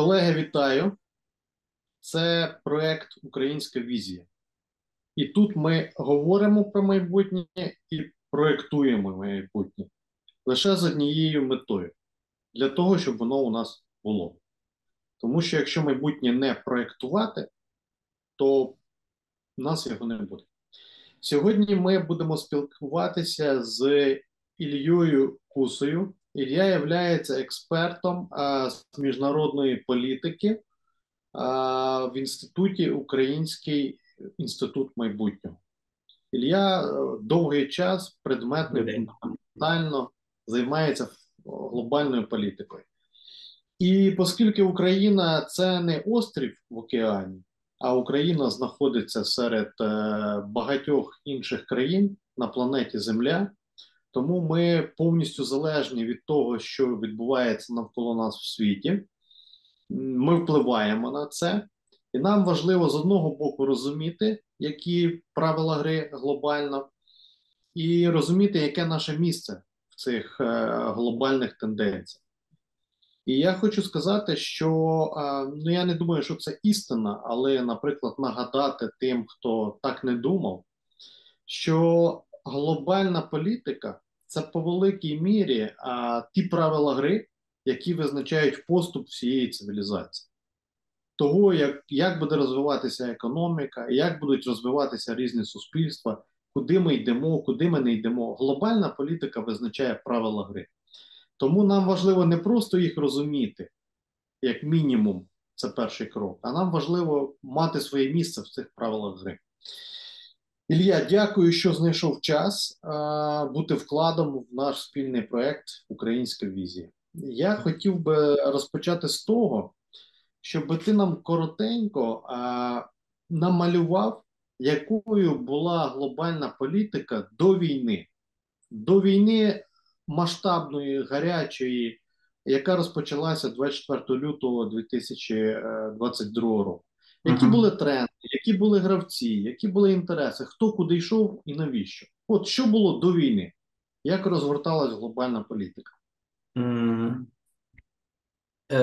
Колеги, вітаю! Це проект Українська візія. І тут ми говоримо про майбутнє і проєктуємо майбутнє лише з однією метою для того, щоб воно у нас було. Тому що якщо майбутнє не проєктувати, то в нас його не буде. Сьогодні ми будемо спілкуватися з Ільєю Кусою. Ілля є експертом а, з міжнародної політики а, в інституті Український інститут майбутнього. Ілля е, довгий час предметно фундаментально займається глобальною політикою. І оскільки Україна це не острів в океані, а Україна знаходиться серед е, багатьох інших країн на планеті Земля. Тому ми повністю залежні від того, що відбувається навколо нас в світі. Ми впливаємо на це, і нам важливо з одного боку розуміти, які правила гри глобально, і розуміти, яке наше місце в цих е, глобальних тенденціях. І я хочу сказати, що е, ну я не думаю, що це істина, але, наприклад, нагадати тим, хто так не думав, що глобальна політика це по великій мірі а, ті правила гри, які визначають поступ всієї цивілізації. Того, як як буде розвиватися економіка, як будуть розвиватися різні суспільства, куди ми йдемо, куди ми не йдемо. Глобальна політика визначає правила гри. Тому нам важливо не просто їх розуміти, як мінімум, це перший крок, а нам важливо мати своє місце в цих правилах гри. Ілля, дякую, що знайшов час бути вкладом в наш спільний проект Українська візія. Я хотів би розпочати з того, щоб ти нам коротенько намалював, якою була глобальна політика до війни, до війни масштабної, гарячої, яка розпочалася 24 лютого 2022 року. Які uh були тренди, які були гравці, які були інтереси, хто куди йшов і навіщо? От що було до війни? Як розгорталась глобальна політика? Mm.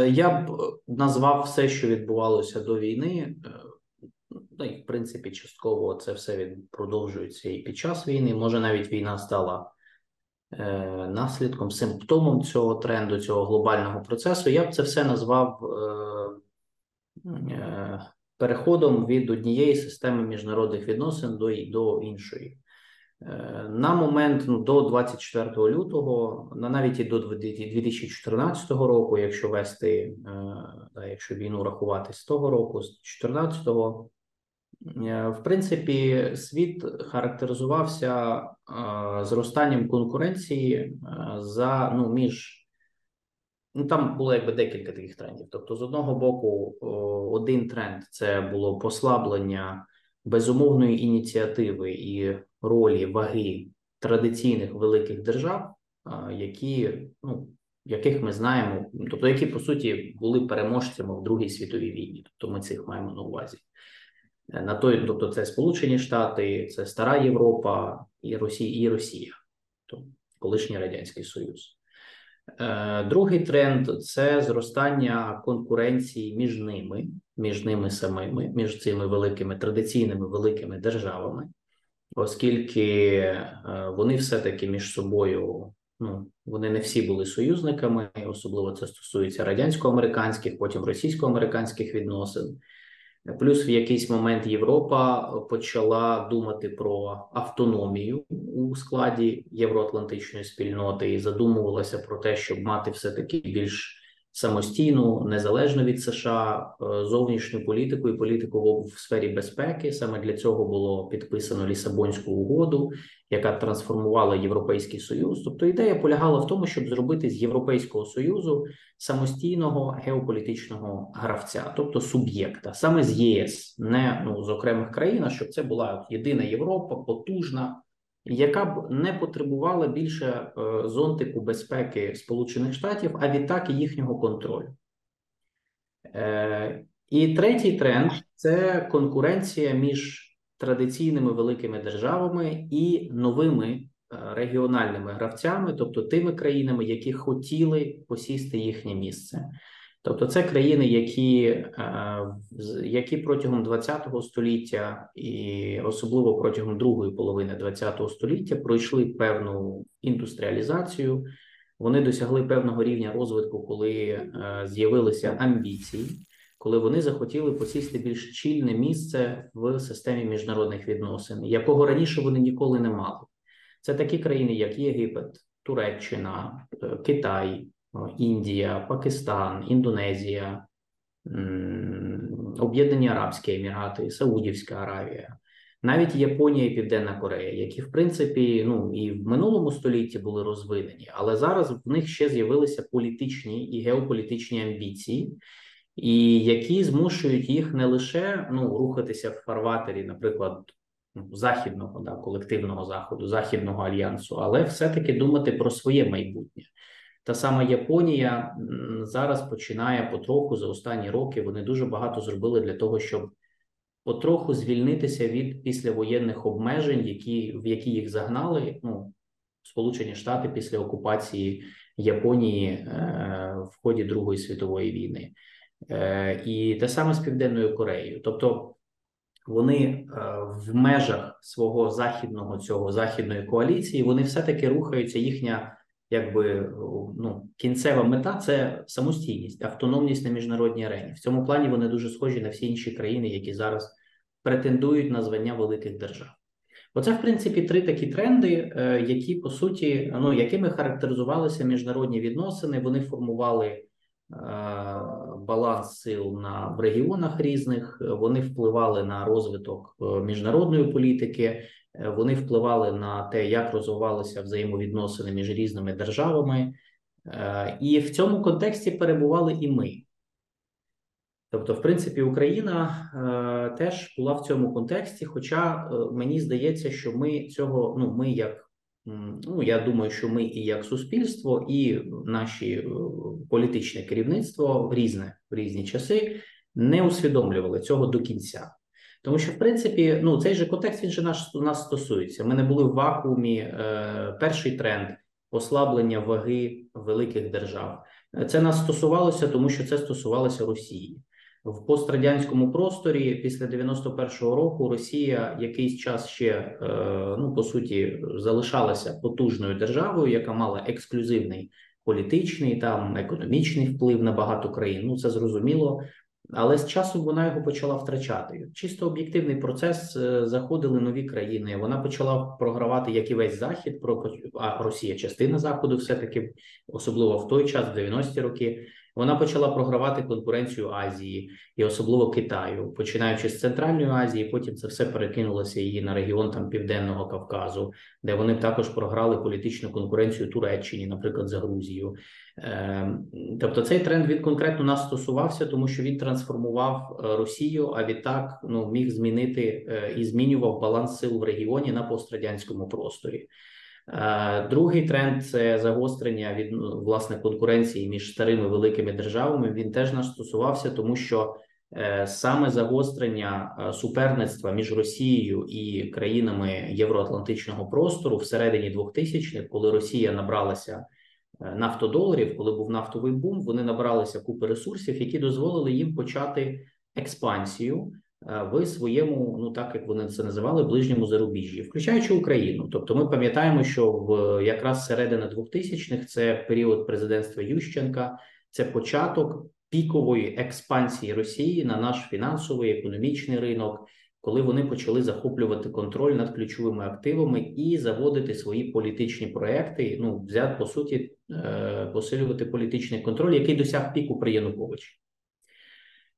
Я б назвав все, що відбувалося до війни. Е, ну і в принципі, частково це все від продовжується і під час війни. Може, навіть війна стала е, наслідком, симптомом цього тренду, цього глобального процесу. Я б це все назвав е, е, переходом від однієї системи міжнародних відносин до до іншої. Е, на момент ну, до 24 лютого, на навіть і до 2014 року, якщо вести, е, якщо війну рахувати з того року, з 14-го, е, в принципі, світ характеризувався зростанням конкуренції за ну між Ну там було якби декілька таких трендів. Тобто, з одного боку, один тренд це було послаблення безумовної ініціативи і ролі ваги традиційних великих держав, які ну яких ми знаємо, тобто які по суті були переможцями в Другій світовій війні. Тобто ми цих маємо на увазі. На той, тобто, це Сполучені Штати, це Стара Європа і Росія, і Росія, тобто колишній радянський Союз. Е, другий тренд це зростання конкуренції між ними, між ними самими, між цими великими традиційними великими державами, оскільки е, вони все-таки між собою, ну вони не всі були союзниками, особливо це стосується радянсько-американських, потім російсько-американських відносин. Плюс в якийсь момент Європа почала думати про автономію у складі євроатлантичної спільноти і задумувалася про те, щоб мати все таки більш самостійну, незалежну від США е, зовнішню політику і політику в сфері безпеки. Саме для цього було підписано Лісабонську угоду, яка трансформувала Європейський Союз. Тобто ідея полягала в тому, щоб зробити з Європейського союзу самостійного геополітичного гравця, тобто суб'єкта, саме з ЄС, не ну з окремих країн, щоб це була єдина Європа, потужна яка б не потребувала більше е, зонтику безпеки Сполучених Штатів, а відтак і їхнього контролю. Е, і третій тренд це конкуренція між традиційними великими державами і новими е, регіональними гравцями, тобто тими країнами, які хотіли посісти їхнє місце. Тобто, це країни, які, е, які протягом ХХ століття і особливо протягом другої половини ХХ століття пройшли певну індустріалізацію. Вони досягли певного рівня розвитку, коли е, з'явилися амбіції, коли вони захотіли посісти більш чільне місце в системі міжнародних відносин, якого раніше вони ніколи не мали. Це такі країни, як Єгипет, Туреччина, е, Китай, Індія, Пакистан, Індонезія, Об'єднані Арабські Емірати, Саудівська Аравія, навіть Японія і Південна Корея, які в принципі ну і в минулому столітті були розвинені, але зараз в них ще з'явилися політичні і геополітичні амбіції, і які змушують їх не лише ну рухатися в фарватері, наприклад, ну, західного да, колективного заходу, західного альянсу, але все-таки думати про своє майбутнє. Та сама Японія зараз починає потроху за останні роки. Вони дуже багато зробили для того, щоб потроху звільнитися від післявоєнних обмежень, які в які їх загнали. Ну, Сполучені Штати після окупації Японії е, в ході Другої світової війни, е, і те саме з Південною Кореєю. Тобто вони е, в межах свого західного цього західної коаліції вони все-таки рухаються. Їхня якби ну кінцева мета це самостійність, автономність на міжнародній арені. В цьому плані вони дуже схожі на всі інші країни, які зараз претендують на звання великих держав. Оце, в принципі, три такі тренди, е, які по суті, ну якими характеризувалися міжнародні відносини. Вони формували е, баланс сил на в регіонах різних. Вони впливали на розвиток е, міжнародної політики. Е, Вони впливали на те, як розвивалися взаємовідносини між різними державами, Е, і в цьому контексті перебували і ми. Тобто, в принципі, Україна е, теж була в цьому контексті. Хоча мені здається, що ми цього, ну ми як ну я думаю, що ми і як суспільство, і наші політичне керівництво в різне в різні часи не усвідомлювали цього до кінця. Тому що, в принципі, ну цей же контекст він же наш нас стосується. Ми не були в вакуумі. Е, перший тренд послаблення ваги великих держав. Це нас стосувалося, тому що це стосувалося Росії в пострадянському просторі. Після 91-го року Росія якийсь час ще е, ну по суті залишалася потужною державою, яка мала ексклюзивний політичний там економічний вплив на багато країн. Ну це зрозуміло. Але з часом вона його почала втрачати. Чисто об'єктивний процес. е, Заходили нові країни. Вона почала програвати як і весь захід. А Росія частина заходу, все таки, особливо в той час, в 90-ті роки. Вона почала програвати конкуренцію Азії і особливо Китаю, починаючи з Центральної Азії. Потім це все перекинулося її на регіон там Південного Кавказу, де вони також програли політичну конкуренцію Туреччині, наприклад, за Грузію. Ем, Тобто цей тренд він конкретно нас стосувався, тому що він трансформував е, Росію, а відтак ну міг змінити е, і змінював баланс сил в регіоні на пострадянському просторі. Е, Другий тренд це загострення від власне конкуренції між старими великими державами. Він теж нас стосувався, тому що е, саме загострення е, суперництва між Росією і країнами євроатлантичного простору всередині 2000-х, коли Росія набралася нафтодоларів, коли був нафтовий бум, вони набралися купи ресурсів, які дозволили їм почати експансію в своєму, ну так як вони це називали, ближньому зарубіжжі, включаючи Україну. Тобто, ми пам'ятаємо, що в якраз середина 2000-х це період президентства Ющенка, це початок пікової експансії Росії на наш фінансовий економічний ринок. Коли вони почали захоплювати контроль над ключовими активами і заводити свої політичні проекти, ну взяти по суті е, посилювати політичний контроль, який досяг піку при Януковичі.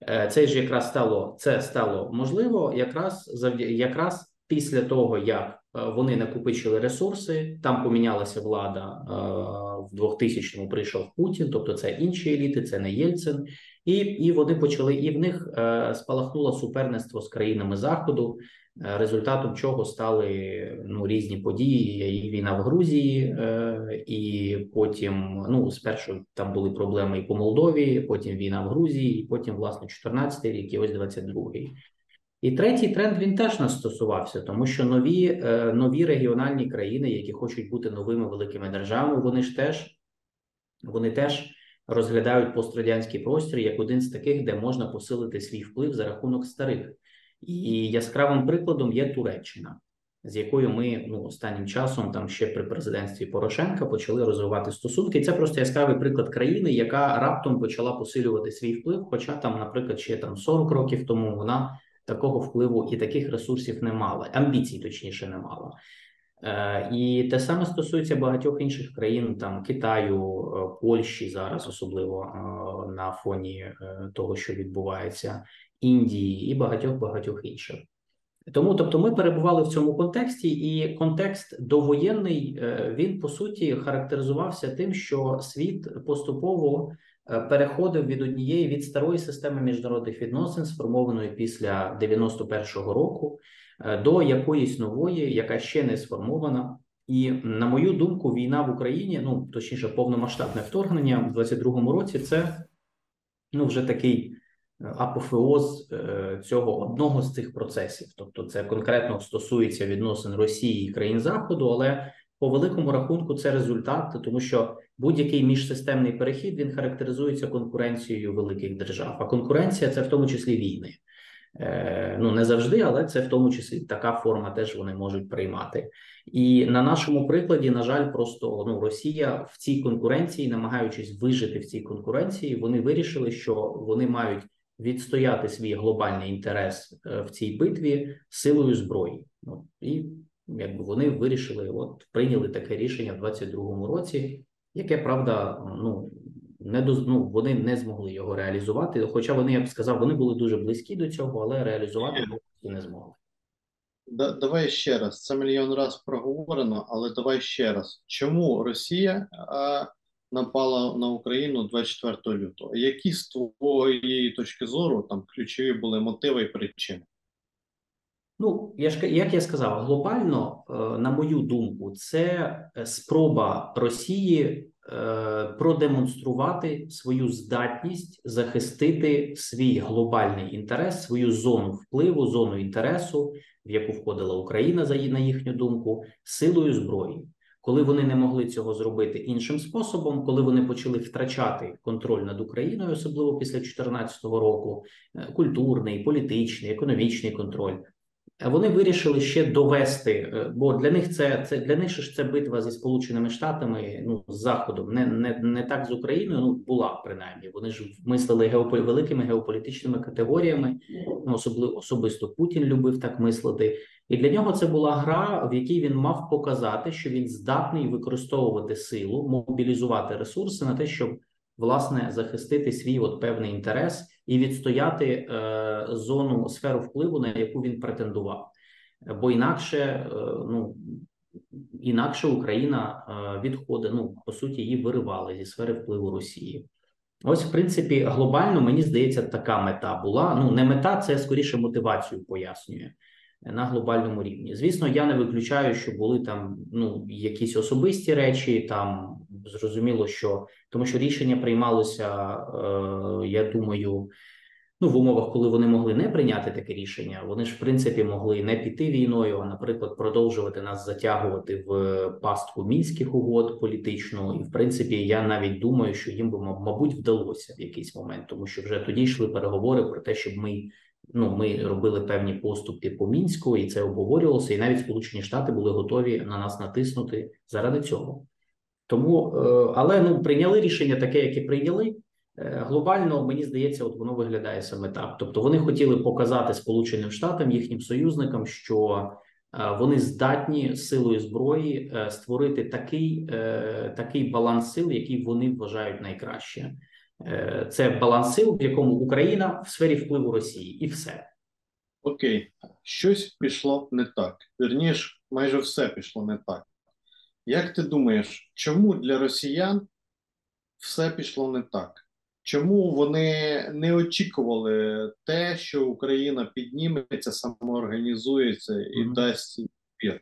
Е, Це ж якраз стало це стало можливо, якраз якраз після того, як е, вони накопичили ресурси, там помінялася влада е, в 2000-му прийшов Путін, тобто це інші еліти, це не Єльцин, і і вони почали, і в них спалахнуло суперництво з країнами Заходу, результатом чого стали ну різні події, і війна в Грузії, е, і потім ну спершу там були проблеми і по Молдові, потім війна в Грузії, і потім власне 14-й рік, і ось 22-й. І третій тренд він теж нас стосувався, тому що нові е, нові регіональні країни, які хочуть бути новими великими державами, вони ж теж вони теж розглядають пострадянський простір як один з таких, де можна посилити свій вплив за рахунок старих. І яскравим прикладом є Туреччина, з якою ми ну останнім часом, там ще при президентстві Порошенка, почали розвивати стосунки. Це просто яскравий приклад країни, яка раптом почала посилювати свій вплив. Хоча там, наприклад, ще там 40 років тому вона такого впливу і таких ресурсів не мала, амбіцій точніше не мала. Е, І те саме стосується багатьох інших країн, там Китаю, е, Польщі зараз, особливо е, на фоні того, що відбувається, Індії і багатьох багатьох інших. Тому, тобто, ми перебували в цьому контексті, і контекст довоєнний е, він по суті характеризувався тим, що світ поступово е, переходив від однієї від старої системи міжнародних відносин, сформованої після 91-го року, е, до якоїсь нової, яка ще не сформована. І на мою думку, війна в Україні, ну точніше, повномасштабне вторгнення в 22-му році, це ну вже такий апофеоз е, цього одного з цих процесів. Тобто, це конкретно стосується відносин Росії і країн Заходу, але по великому рахунку це результат, тому що будь-який міжсистемний перехід він характеризується конкуренцією великих держав. А конкуренція це в тому числі війни. Е, Ну не завжди, але це в тому числі така форма теж вони можуть приймати. І на нашому прикладі, на жаль, просто ну Росія в цій конкуренції, намагаючись вижити в цій конкуренції, вони вирішили, що вони мають відстояти свій глобальний інтерес е, в цій битві силою зброї. Ну, І якби вони вирішили, от прийняли таке рішення в 22-му році, яке правда, ну не доз... ну, вони не змогли його реалізувати. Хоча вони, я б сказав, вони були дуже близькі до цього, але реалізувати не змогли. Да, давай ще раз. Це мільйон раз проговорено, але давай ще раз. Чому Росія а, напала на Україну 24 лютого? Які з твоєї точки зору там ключові були мотиви і причини? Ну, я ж як я сказав, глобально, е, на мою думку, це е, спроба Росії е, продемонструвати свою здатність захистити свій глобальний інтерес, свою зону впливу, зону інтересу, в яку входила Україна за на їхню думку, силою зброї. Коли вони не могли цього зробити іншим способом, коли вони почали втрачати контроль над Україною, особливо після 2014 року, культурний, політичний, економічний контроль. Вони вирішили ще довести, е, бо для них це це для них ж це битва зі Сполученими Штатами, ну з Заходом, не не, не так з Україною. Ну була принаймні. Вони ж мислили геополі, великими геополітичними категоріями. Ну, особливо особисто Путін любив так мислити, і для нього це була гра, в якій він мав показати, що він здатний використовувати силу, мобілізувати ресурси на те, щоб власне захистити свій от певний інтерес і відстояти е, зону сферу впливу, на яку він претендував. Бо інакше, е, ну інакше Україна е, відходить. Ну по суті, її виривали зі сфери впливу Росії. Ось, в принципі, глобально мені здається, така мета була. Ну не мета, це скоріше мотивацію пояснює на глобальному рівні. Звісно, я не виключаю, що були там ну якісь особисті речі. Там зрозуміло, що тому, що рішення приймалося, е, я думаю. Ну, в умовах, коли вони могли не прийняти таке рішення, вони ж в принципі могли не піти війною, а наприклад, продовжувати нас затягувати в пастку мінських угод політичну. І в принципі, я навіть думаю, що їм би мабуть вдалося в якийсь момент, тому що вже тоді йшли переговори про те, щоб ми ну ми робили певні поступки по мінську, і це обговорювалося. І навіть Сполучені Штати були готові на нас натиснути заради цього. Тому, е, але ну прийняли рішення таке, яке прийняли. Е, глобально мені здається, от воно виглядає саме так. Тобто, вони хотіли показати Сполученим Штатам їхнім союзникам, що е, вони здатні силою зброї створити такий такий баланс сил, який вони вважають найкраще. Це баланс сил, в якому Україна в сфері впливу Росії, і все окей, щось пішло не так. Вірніше, майже все пішло не так. Як ти думаєш, чому для росіян все пішло не так? Чому вони не очікували те, що Україна підніметься, самоорганізується і mm -hmm. дасть відповідь?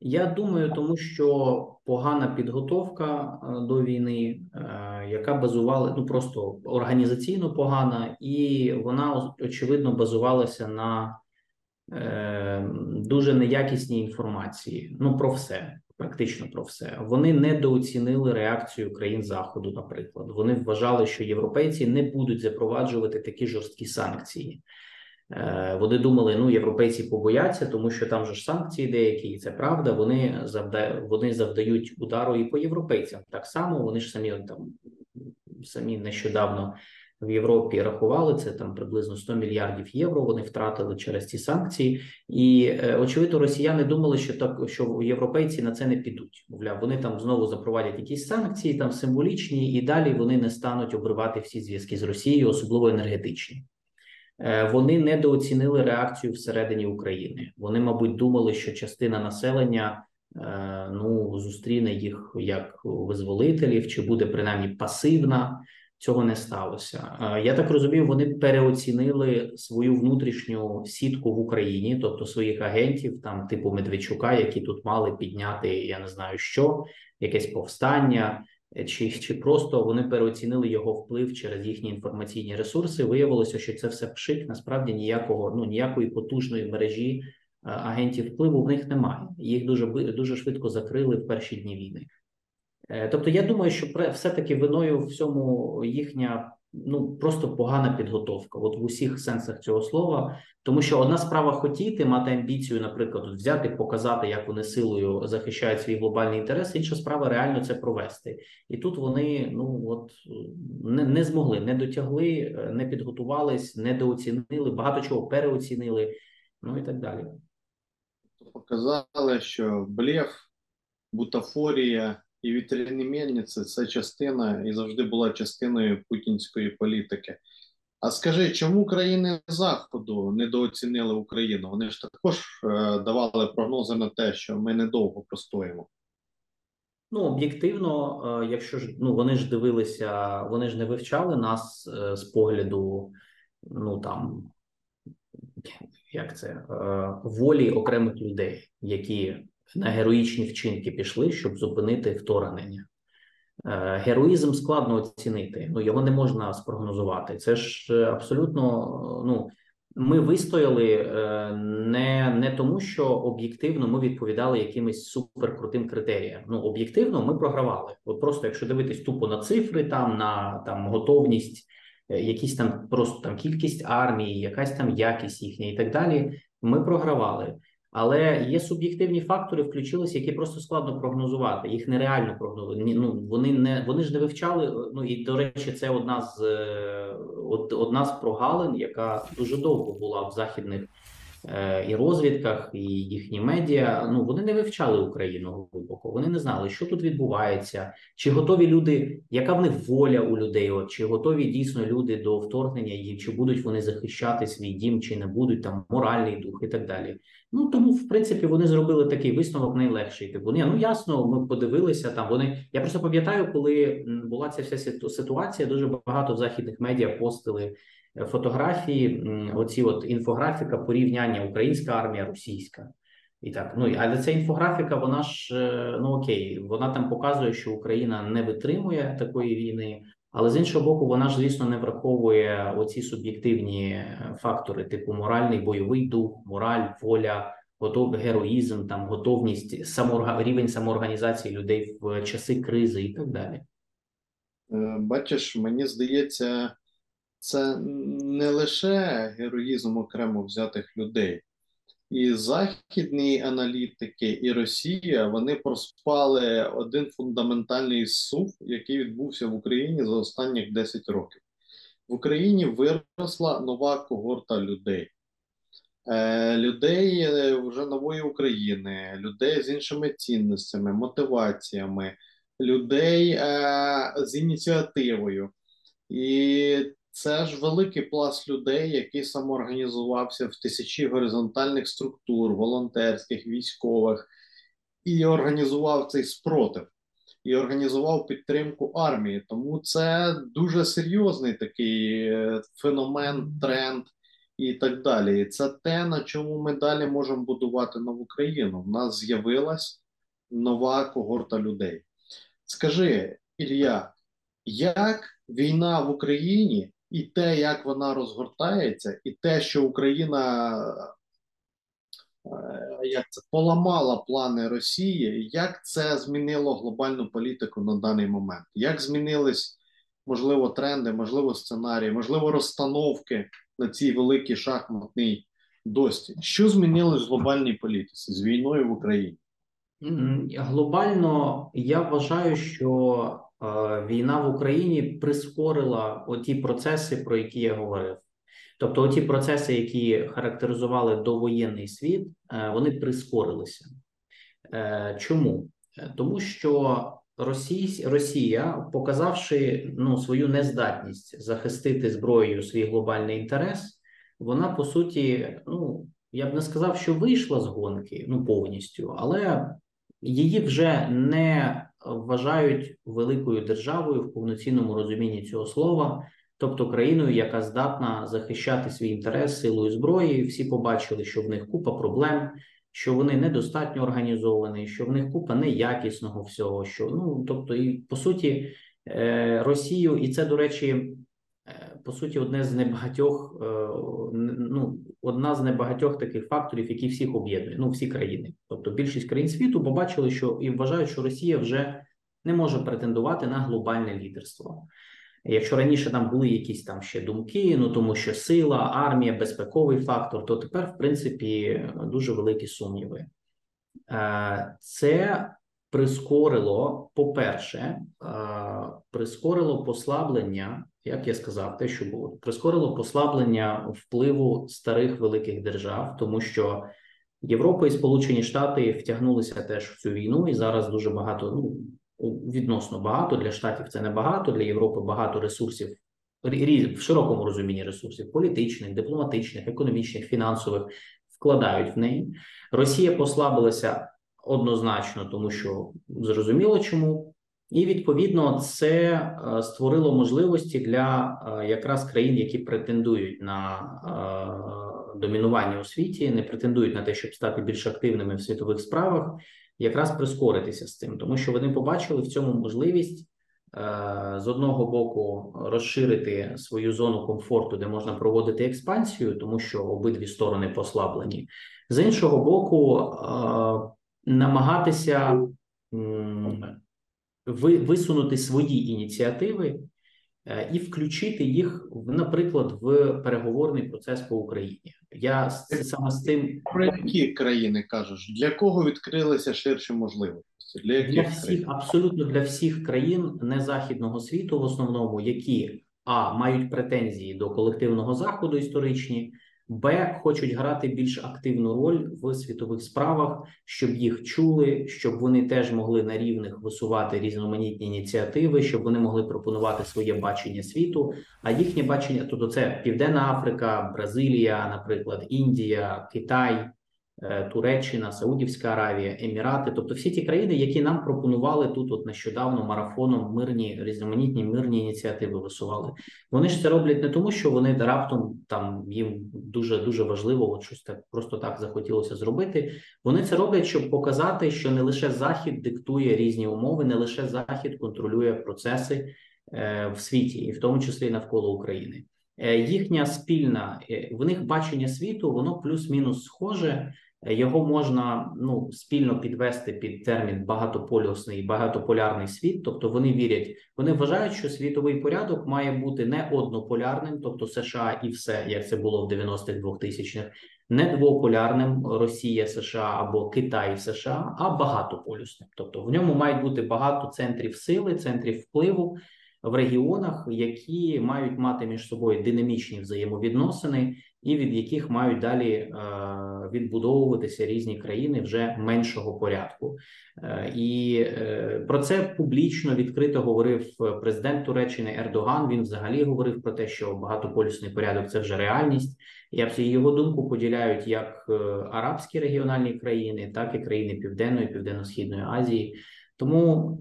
Я думаю, тому що погана підготовка е, до війни, е, яка базувала ну просто організаційно погана, і вона очевидно базувалася на е, дуже неякісній інформації. Ну про все практично про все. Вони недооцінили реакцію країн заходу. Наприклад, вони вважали, що європейці не будуть запроваджувати такі жорсткі санкції. Е, вони думали, ну європейці побояться, тому що там же ж санкції деякі, і це правда. Вони завда... вони завдають удару і по європейцям. Так само вони ж самі там самі нещодавно в Європі рахували це там приблизно 100 мільярдів євро. Вони втратили через ці санкції, і е, очевидно, росіяни думали, що так що європейці на це не підуть. Мовляв, вони там знову запровадять якісь санкції, там символічні, і далі вони не стануть обривати всі зв'язки з Росією, особливо енергетичні. Е, вони недооцінили реакцію всередині України. Вони, мабуть, думали, що частина населення е, ну зустріне їх як визволителів, чи буде принаймні пасивна. Цього не сталося. Е, я так розумію, вони переоцінили свою внутрішню сітку в Україні, тобто своїх агентів, там типу Медведчука, які тут мали підняти, я не знаю що, якесь повстання, Е, чи чи просто вони переоцінили його вплив через їхні інформаційні ресурси. Виявилося, що це все пшик. Насправді ніякого ну ніякої потужної мережі е, агентів впливу в них немає. Їх дуже дуже швидко закрили в перші дні війни. Е, тобто, я думаю, що все таки виною всьому їхня ну просто погана підготовка, от в усіх сенсах цього слова. Тому що одна справа хотіти мати амбіцію, наприклад, взяти, показати, як вони силою захищають свій глобальний інтерес. Інша справа реально це провести, і тут вони ну от не, не змогли, не дотягли, не підготувались, недооцінили, багато чого переоцінили, ну і так далі. Показали, що блеф, бутафорія і вітряні мельниці – це частина і завжди була частиною путінської політики. А скажи, чому країни Заходу недооцінили Україну? Вони ж також е, давали прогнози на те, що ми недовго простоїмо. Ну, об'єктивно, е, якщо ж ну вони ж дивилися, вони ж не вивчали нас е, з погляду, ну там як це волі окремих людей, які на героїчні вчинки пішли, щоб зупинити вторгнення. Е, героїзм складно оцінити, ну його не можна спрогнозувати. Це ж е, абсолютно ну. Ми вистояли е, не не тому, що об'єктивно ми відповідали якимось суперкрутим критеріям. Ну об'єктивно ми програвали. От просто якщо дивитись тупо на цифри, там на там готовність, якісь там просто там кількість армії, якась там якість їхня і так далі. Ми програвали. Але є суб'єктивні фактори, включилися, які просто складно прогнозувати. Їх нереально прогнозувати. Ну вони не вони ж не вивчали. Ну і до речі, це одна з е, одна з прогалин, яка дуже довго була в західних Е, і розвідках, і їхні медіа. Ну вони не вивчали Україну глибоко. Вони не знали, що тут відбувається, чи готові люди, яка в них воля у людей? От чи готові дійсно люди до вторгнення, і чи будуть вони захищати свій дім, чи не будуть там моральний дух і так далі. Ну тому, в принципі, вони зробили такий висновок найлегший. Типу, ні, ну ясно, ми подивилися там. Вони я просто пам'ятаю, коли була ця вся ситуація. Дуже багато в західних медіа постили фотографії, оці от інфографіка порівняння українська армія, російська. І так, ну але ця інфографіка, вона ж е, ну окей, вона там показує, що Україна не витримує такої війни, але з іншого боку, вона ж звісно не враховує оці суб'єктивні е, фактори, типу моральний бойовий дух, мораль, воля, готов героїзм, там готовність самоорга... рівень самоорганізації людей в часи кризи і так далі. Е, бачиш, мені здається, це не лише героїзм окремо взятих людей. І західні аналітики, і Росія вони проспали один фундаментальний сув, який відбувся в Україні за останні 10 років. В Україні виросла нова когорта людей, е, людей е, вже нової України, людей з іншими цінностями, мотиваціями, людей е, з ініціативою. І це ж великий пласт людей, який самоорганізувався в тисячі горизонтальних структур, волонтерських, військових, і організував цей спротив, і організував підтримку армії. Тому це дуже серйозний такий е, феномен, тренд і так далі. І це те, на чому ми далі можемо будувати нову країну. У нас з'явилась нова когорта людей. Скажи, Ілля, як війна в Україні і те, як вона розгортається, і те, що Україна е, як це поламала плани Росії. Як це змінило глобальну політику на даний момент? Як змінились, можливо, тренди, можливо, сценарії, можливо, розстановки на цій великій шахматній досі? Що змінилось в глобальній політиці з війною в Україні? Глобально я вважаю, що війна в Україні прискорила оті процеси, про які я говорив. Тобто, оті процеси, які характеризували довоєнний світ, е, вони прискорилися. Е, Чому? Е, Тому що Росія, показавши ну, свою нездатність захистити зброєю свій глобальний інтерес, вона по суті, ну я б не сказав, що вийшла з гонки ну повністю, але її вже не вважають великою державою в повноцінному розумінні цього слова, тобто країною, яка здатна захищати свій інтерес силою зброї. Всі побачили, що в них купа проблем, що вони недостатньо організовані, що в них купа неякісного всього. Що ну тобто, і по суті, е, Росію, і це до речі. По суті, одне з небагатьох, е, ну одна з небагатьох таких факторів, які всіх об'єднує, ну всі країни. Тобто більшість країн світу побачили, що і вважають, що Росія вже не може претендувати на глобальне лідерство. Якщо раніше там були якісь там ще думки, ну тому що сила, армія, безпековий фактор, то тепер, в принципі, дуже великі сумніви. Е, Це прискорило, по-перше, прискорило послаблення, як я сказав, те, що було, прискорило послаблення впливу старих великих держав, тому що Європа і Сполучені Штати втягнулися теж в цю війну, і зараз дуже багато, ну відносно багато для штатів це не багато, для Європи багато ресурсів в широкому розумінні ресурсів політичних, дипломатичних, економічних, фінансових вкладають в неї. Росія послабилася однозначно, тому що зрозуміло чому. І відповідно це е, створило можливості для е, якраз країн, які претендують на е, домінування у світі, не претендують на те, щоб стати більш активними в світових справах, якраз прискоритися з цим, тому що вони побачили в цьому можливість з одного боку розширити свою зону комфорту, де можна проводити експансію, тому що обидві сторони послаблені. З іншого боку, намагатися висунути свої ініціативи е, і включити їх, в, наприклад, в переговорний процес по Україні. Я саме з цим Про які країни кажеш? Для кого відкрилися ширші можливості? Для для всіх, країн? абсолютно для всіх країн незахідного світу, в основному, які а мають претензії до колективного заходу історичні, б хочуть грати більш активну роль в світових справах, щоб їх чули, щоб вони теж могли на рівних висувати різноманітні ініціативи, щоб вони могли пропонувати своє бачення світу. А їхнє бачення, тобто це Південна Африка, Бразилія, наприклад, Індія, Китай. Е, Туреччина, Саудівська Аравія, Емірати, тобто всі ті країни, які нам пропонували тут, от нещодавно марафоном мирні різноманітні мирні ініціативи висували. Вони ж це роблять не тому, що вони раптом там їм дуже дуже важливо, от щось так просто так захотілося зробити. Вони це роблять, щоб показати, що не лише Захід диктує різні умови, не лише Захід контролює процеси е, в світі, і в тому числі навколо України. Е, їхня спільна е, в них бачення світу, воно плюс-мінус схоже. Його можна ну спільно підвести під термін багатополюсний, багатополярний світ. Тобто вони вірять, вони вважають, що світовий порядок має бути не однополярним, тобто США і все, як це було в 90-х 2000-х, не двополярним Росія, США або Китай, США, а багатополюсним. Тобто в ньому мають бути багато центрів сили, центрів впливу в регіонах, які мають мати між собою динамічні взаємовідносини, і від яких мають далі е, відбудовуватися різні країни вже меншого порядку. Е, і е, про це публічно відкрито говорив президент Туреччини Ердоган. Він взагалі говорив про те, що багатополюсний порядок це вже реальність. Абс- його думку поділяють як арабські регіональні країни, так і країни Південної Південно-східної Азії. Тому,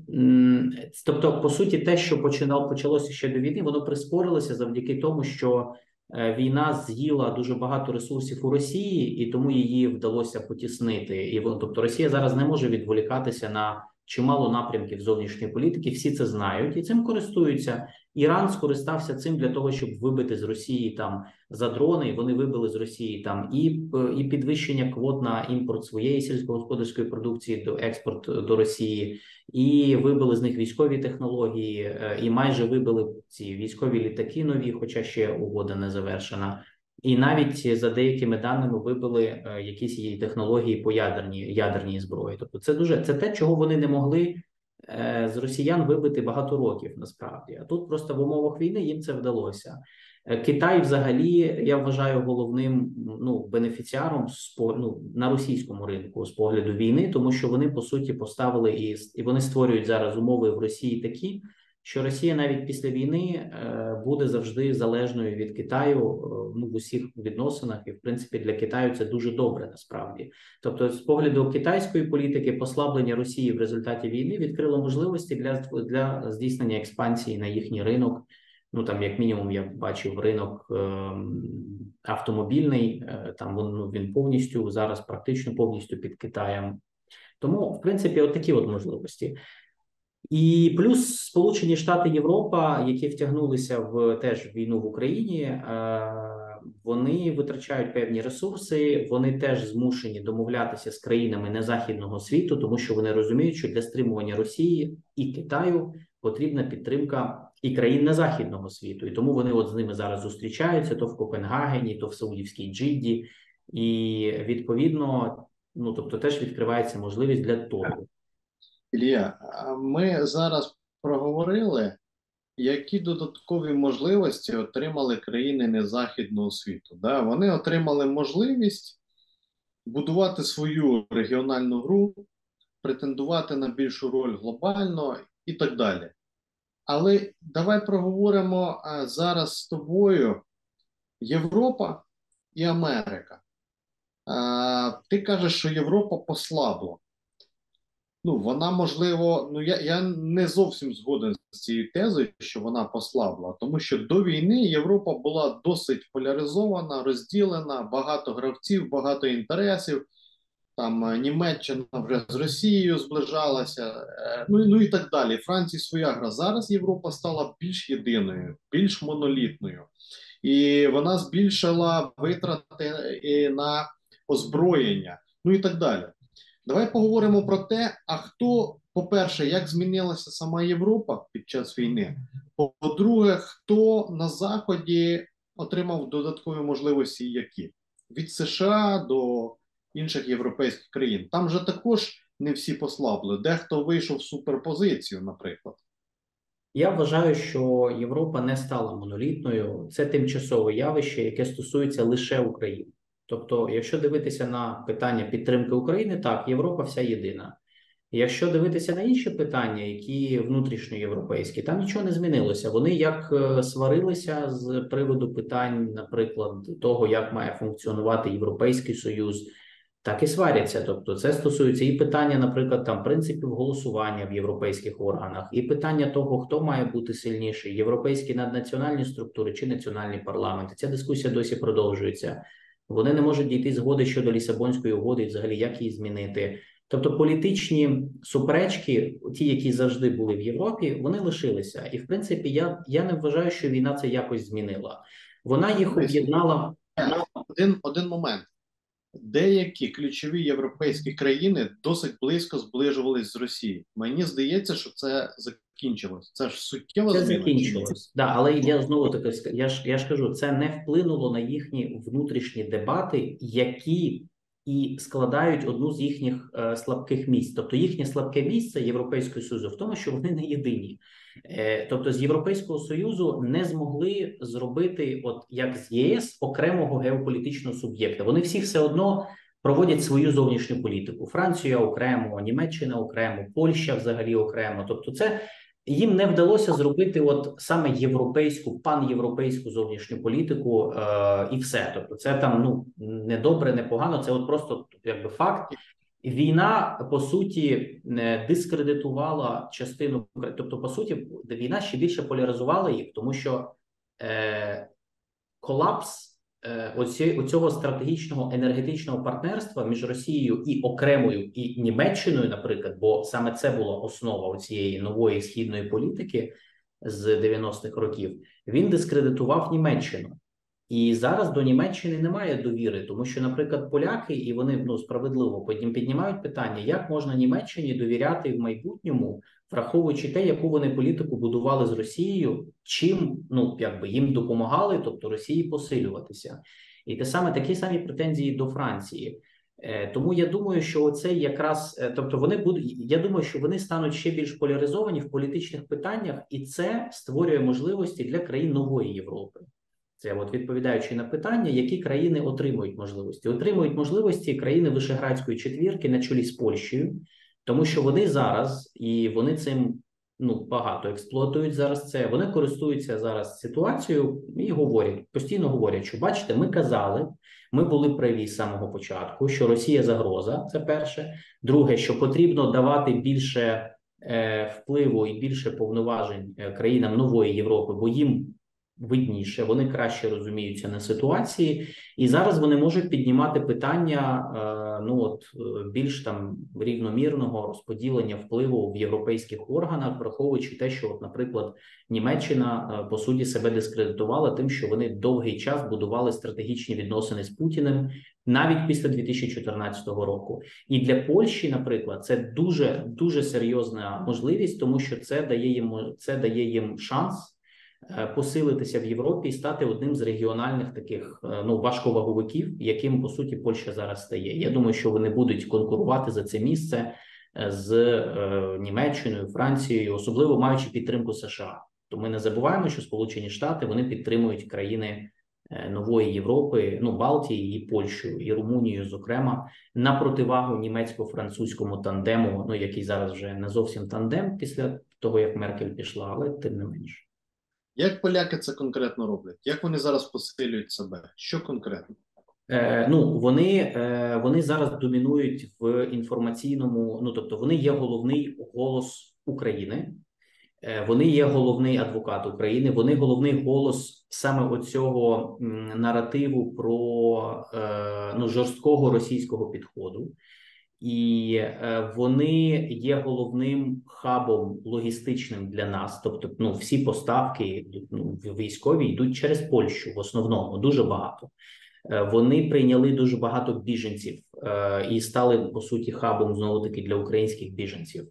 тобто, по суті, те, що починав почалося ще до війни, воно прискорилося завдяки тому, що е, війна з'їла дуже багато ресурсів у Росії, і тому її вдалося потіснити. І тобто Росія зараз не може відволікатися на чимало напрямків зовнішньої політики. Всі це знають і цим користуються. Іран скористався цим для того, щоб вибити з Росії там за дрони. Вони вибили з Росії там і і підвищення квот на імпорт своєї сільськогосподарської продукції до експорт до Росії, і вибили з них військові технології, е, і майже вибили ці військові літаки нові, хоча ще угода не завершена. І навіть за деякими даними вибили е, якісь її технології по ядерній ядерній зброї. Тобто, це дуже це те, чого вони не могли е, з росіян вибити багато років. Насправді, а тут просто в умовах війни їм це вдалося. Е, Китай, взагалі, я вважаю головним ну бенефіціаром ну, на російському ринку з погляду війни, тому що вони по суті поставили і і вони створюють зараз умови в Росії такі що Росія навіть після війни е, буде завжди залежною від Китаю е, ну в усіх відносинах, і в принципі для Китаю це дуже добре насправді. Тобто, з погляду китайської політики, послаблення Росії в результаті війни відкрило можливості для для здійснення експансії на їхній ринок. Ну там, як мінімум, я бачив ринок е, автомобільний, там він, ну, він повністю зараз практично повністю під Китаєм. Тому, в принципі, от такі от можливості. І плюс Сполучені Штати Європа, які втягнулися в теж війну в Україні, е, вони витрачають певні ресурси. Вони теж змушені домовлятися з країнами незахідного світу, тому що вони розуміють, що для стримування Росії і Китаю потрібна підтримка і країн незахідного світу. І тому вони от з ними зараз зустрічаються то в Копенгагені, то в Саудівській Джидді, і відповідно, ну тобто, теж відкривається можливість для того. Ілія, ми зараз проговорили, які додаткові можливості отримали країни незахідного світу. Да? Вони отримали можливість будувати свою регіональну гру, претендувати на більшу роль глобально і так далі. Але давай проговоримо зараз з тобою Європа і Америка. Ти кажеш, що Європа послабла ну вона можливо, ну я я не зовсім згоден з цією тезою, що вона послабла, тому що до війни Європа була досить поляризована, розділена, багато гравців, багато інтересів. Там е, Німеччина вже з Росією зближалася, е, ну ну і так далі. Франції своя гра. Зараз Європа стала більш єдиною, більш монолітною, і вона збільшила витрати на озброєння, ну і так далі. Давай поговоримо про те, а хто, по-перше, як змінилася сама Європа під час війни. По-друге, хто на Заході отримав додаткові можливості, які від США до інших європейських країн. Там же також не всі послабли. Дехто вийшов в суперпозицію, наприклад. Я вважаю, що Європа не стала монолітною. Це тимчасове явище, яке стосується лише України. Тобто, якщо дивитися на питання підтримки України, так Європа вся єдина. Якщо дивитися на інші питання, які внутрішньоєвропейські, там нічого не змінилося. Вони як е, сварилися з приводу питань, наприклад, того, як має функціонувати Європейський Союз, так і сваряться. Тобто, це стосується і питання, наприклад, там принципів голосування в європейських органах, і питання того, хто має бути сильніший: європейські наднаціональні структури чи національні парламенти. Ця дискусія досі продовжується. Вони не можуть дійти згоди щодо Лісабонської угоди, і взагалі як її змінити. Тобто політичні суперечки, ті, які завжди були в Європі, вони лишилися. І в принципі, я я не вважаю, що війна це якось змінила. Вона їх об'єднала. Один один момент. Деякі ключові європейські країни досить близько зближувались з Росією. Мені здається, що це закінчилось. Це ж суттєво це закінчилось. Да, але я знову таки я ж я ж кажу, це не вплинуло на їхні внутрішні дебати, які і складають одну з їхніх е, слабких місць. Тобто їхнє слабке місце Європейського союзу в тому, що вони не єдині. Е, тобто з Європейського союзу не змогли зробити, от як з ЄС, окремого геополітичного суб'єкта. Вони всі все одно проводять свою зовнішню політику. Франція окремо, Німеччина окремо, Польща взагалі окремо. Тобто, це їм не вдалося зробити от саме європейську панєвропейську зовнішню політику, е, і все. Тобто, це там ну не добре, не погано. Це от просто якби факт. Війна по суті дискредитувала частину, тобто, по суті, війна ще більше поляризувала їх, тому що е, колапс е, оці, цього стратегічного енергетичного партнерства між Росією і окремою і Німеччиною, наприклад, бо саме це була основа цієї нової східної політики з 90-х років. Він дискредитував Німеччину. І зараз до Німеччини немає довіри, тому що, наприклад, поляки, і вони ну справедливо потім піднімають питання, як можна Німеччині довіряти в майбутньому, враховуючи те, яку вони політику будували з Росією, чим ну якби їм допомагали, тобто Росії посилюватися, і те саме такі самі претензії до Франції. Е, тому я думаю, що це якраз, е, тобто вони будуть. Я думаю, що вони стануть ще більш поляризовані в політичних питаннях, і це створює можливості для країн нової Європи. Це от відповідаючи на питання, які країни отримують можливості. Отримують можливості країни Вишеградської четвірки на чолі з Польщею, тому що вони зараз і вони цим ну багато експлуатують зараз. Це вони користуються зараз ситуацією і говорять постійно говорять, що бачите, ми казали, ми були праві з самого початку, що Росія загроза. Це перше. Друге, що потрібно давати більше е, впливу і більше повноважень е, країнам нової Європи, бо їм видніше, вони краще розуміються на ситуації, і зараз вони можуть піднімати питання е, ну от е, більш там рівномірного розподілення впливу в європейських органах, враховуючи те, що, от, наприклад, Німеччина е, по суті себе дискредитувала тим, що вони довгий час будували стратегічні відносини з Путіним. Навіть після 2014 року, і для Польщі, наприклад, це дуже дуже серйозна можливість, тому що це дає їм це дає їм шанс посилитися в Європі і стати одним з регіональних таких е, ну важковаговиків, яким по суті Польща зараз стає. Я думаю, що вони будуть конкурувати за це місце е, з Німеччиною, Францією, особливо маючи підтримку США. То ми не забуваємо, що Сполучені Штати вони підтримують країни. Нової Європи, ну Балтії і Польщу і Румунію, зокрема, на противагу німецько-французькому тандему, ну який зараз вже не зовсім тандем після того як Меркель пішла, але тим не менше. Як поляки це конкретно роблять? Як вони зараз посилюють себе? Що конкретно? Е, Ну вони е, вони зараз домінують в інформаційному. Ну тобто, вони є головний голос України, е, вони є головний адвокат України. Вони головний голос саме оцього наративу про е, ну жорсткого російського підходу і е, вони є головним хабом логістичним для нас. Тобто, ну всі поставки ну, військові йдуть через Польщу в основному дуже багато. Е, вони прийняли дуже багато біженців е, і стали по суті хабом знову таки для українських біженців.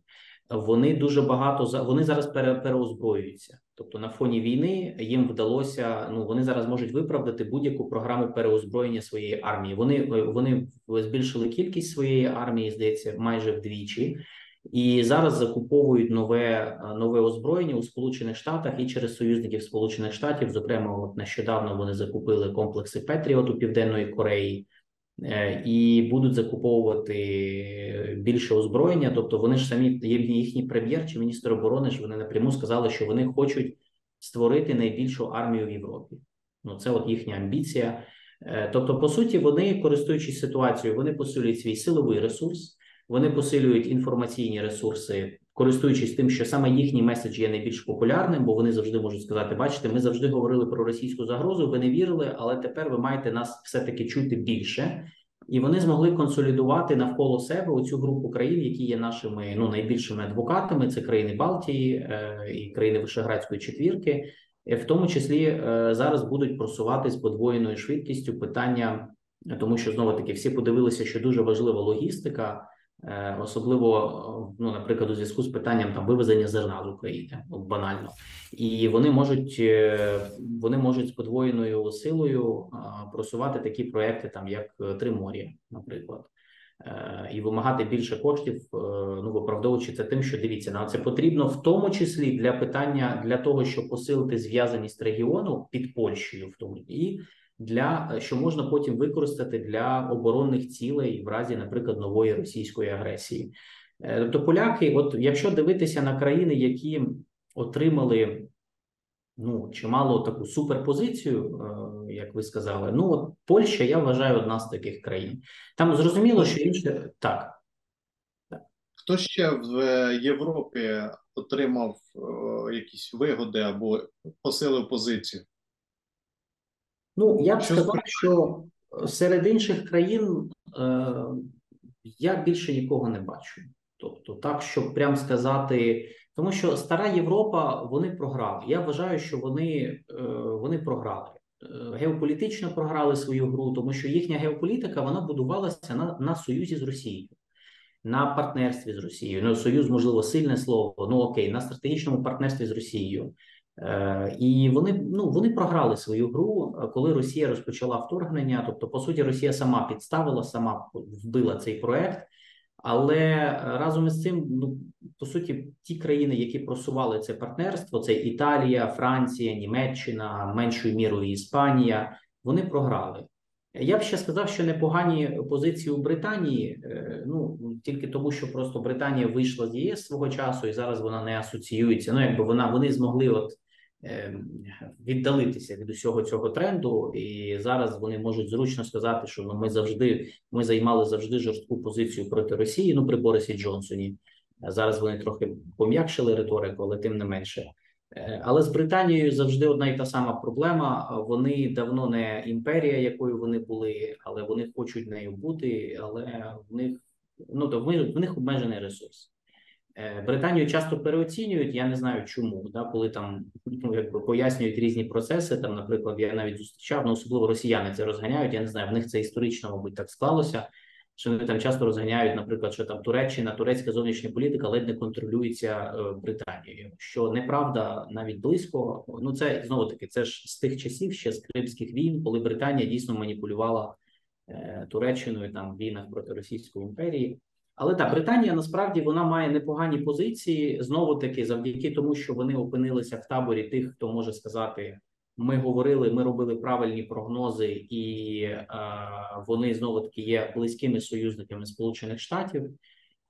Вони дуже багато вони зараз переозброюються. Тобто на фоні війни їм вдалося. Ну вони зараз можуть виправдати будь-яку програму переозброєння своєї армії. Вони вони збільшили кількість своєї армії, здається, майже вдвічі, і зараз закуповують нове нове озброєння у Сполучених Штатах і через союзників Сполучених Штатів. Зокрема, от нещодавно вони закупили комплекси Петріот у Південної Кореї. Е, і будуть закуповувати більше озброєння. Тобто, вони ж самі їхній прем'єр чи міністр оборони ж вони напряму сказали, що вони хочуть створити найбільшу армію в Європі. Ну це от їхня амбіція. Е, тобто, по суті, вони користуючись ситуацією, вони посилюють свій силовий ресурс, вони посилюють інформаційні ресурси. Користуючись тим, що саме їхній меседж є найбільш популярним, бо вони завжди можуть сказати: бачите, ми завжди говорили про російську загрозу, ви не вірили, але тепер ви маєте нас все-таки чути більше, і вони змогли консолідувати навколо себе оцю групу країн, які є нашими ну найбільшими адвокатами. Це країни Балтії е, і країни Вишеградської четвірки, в тому числі е, зараз будуть просувати з подвоєною швидкістю питання, тому що знову таки всі подивилися, що дуже важлива логістика. Е, особливо, ну, наприклад, у зв'язку з питанням там вивезення зерна з України, банально, і вони можуть е, вони можуть з подвоєною силою просувати такі проекти, там як е, Тримор'я, наприклад, і вимагати більше коштів, ну виправдовуючи це тим, що дивіться, на це потрібно в тому числі для питання для того, щоб посилити зв'язаність регіону під Польщею, в тому і для е, що можна потім використати для оборонних цілей в разі, наприклад, нової російської агресії. Е, тобто, поляки, от якщо дивитися на країни, які отримали ну чимало таку суперпозицію, е, як ви сказали, ну от Польща, я вважаю, одна з таких країн. Там зрозуміло, що інше так. Хто ще в Європі отримав якісь вигоди або посилив позицію? Ну, я б Що сказав, що серед інших країн е, я більше нікого не бачу. Тобто, так, щоб прям сказати, тому що стара Європа вони програли. Я вважаю, що вони, е, вони програли. Е, Геополітично програли свою гру, тому що їхня геополітика вона будувалася на, на союзі з Росією, на партнерстві з Росією. Ну, союз, можливо, сильне слово. Ну окей, на стратегічному партнерстві з Росією. Е, І вони ну вони програли свою гру, е, коли Росія розпочала вторгнення. Тобто, по суті, Росія сама підставила, сама вбила цей проект. Але е, разом із цим, ну по суті, ті країни, які просували це партнерство, це Італія, Франція, Німеччина, меншою мірою Іспанія. Вони програли. Я б ще сказав, що непогані позиції у Британії. Ну тільки тому, що просто Британія вийшла з ЄС свого часу, і зараз вона не асоціюється. Ну, якби вона вони змогли от віддалитися від усього цього тренду, і зараз вони можуть зручно сказати, що ну ми завжди ми займали завжди жорстку позицію проти Росії. Ну при Борисі Джонсоні. Зараз вони трохи пом'якшили риторику, але тим не менше. Е, Але з Британією завжди одна і та сама проблема. Вони давно не імперія, якою вони були, але вони хочуть нею бути. Але в них ну то в них обмежений ресурс. Е, Британію часто переоцінюють. Я не знаю чому. Да, коли там ну, якби пояснюють різні процеси. Там, наприклад, я навіть зустрічав, ну особливо росіяни це розганяють. Я не знаю, в них це історично, мабуть, так склалося. Що вони там часто розганяють, наприклад, що там Туреччина, турецька зовнішня політика ледь не контролюється е, Британією, що неправда навіть близько. Ну це знову таки, це ж з тих часів, ще з Кримських війн, коли Британія дійсно маніпулювала е, Туреччиною там в війнах проти Російської імперії. Але так, Британія насправді вона має непогані позиції знову таки завдяки тому, що вони опинилися в таборі тих, хто може сказати. Ми говорили, ми робили правильні прогнози, і е, вони знову таки є близькими союзниками Сполучених Штатів.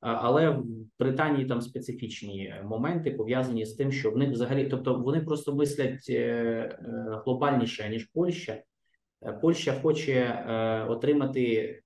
Але в Британії там специфічні моменти пов'язані з тим, що в них взагалі, тобто вони просто мислять е, е, глобальніше ніж Польща. Е, Польща хоче е, отримати е,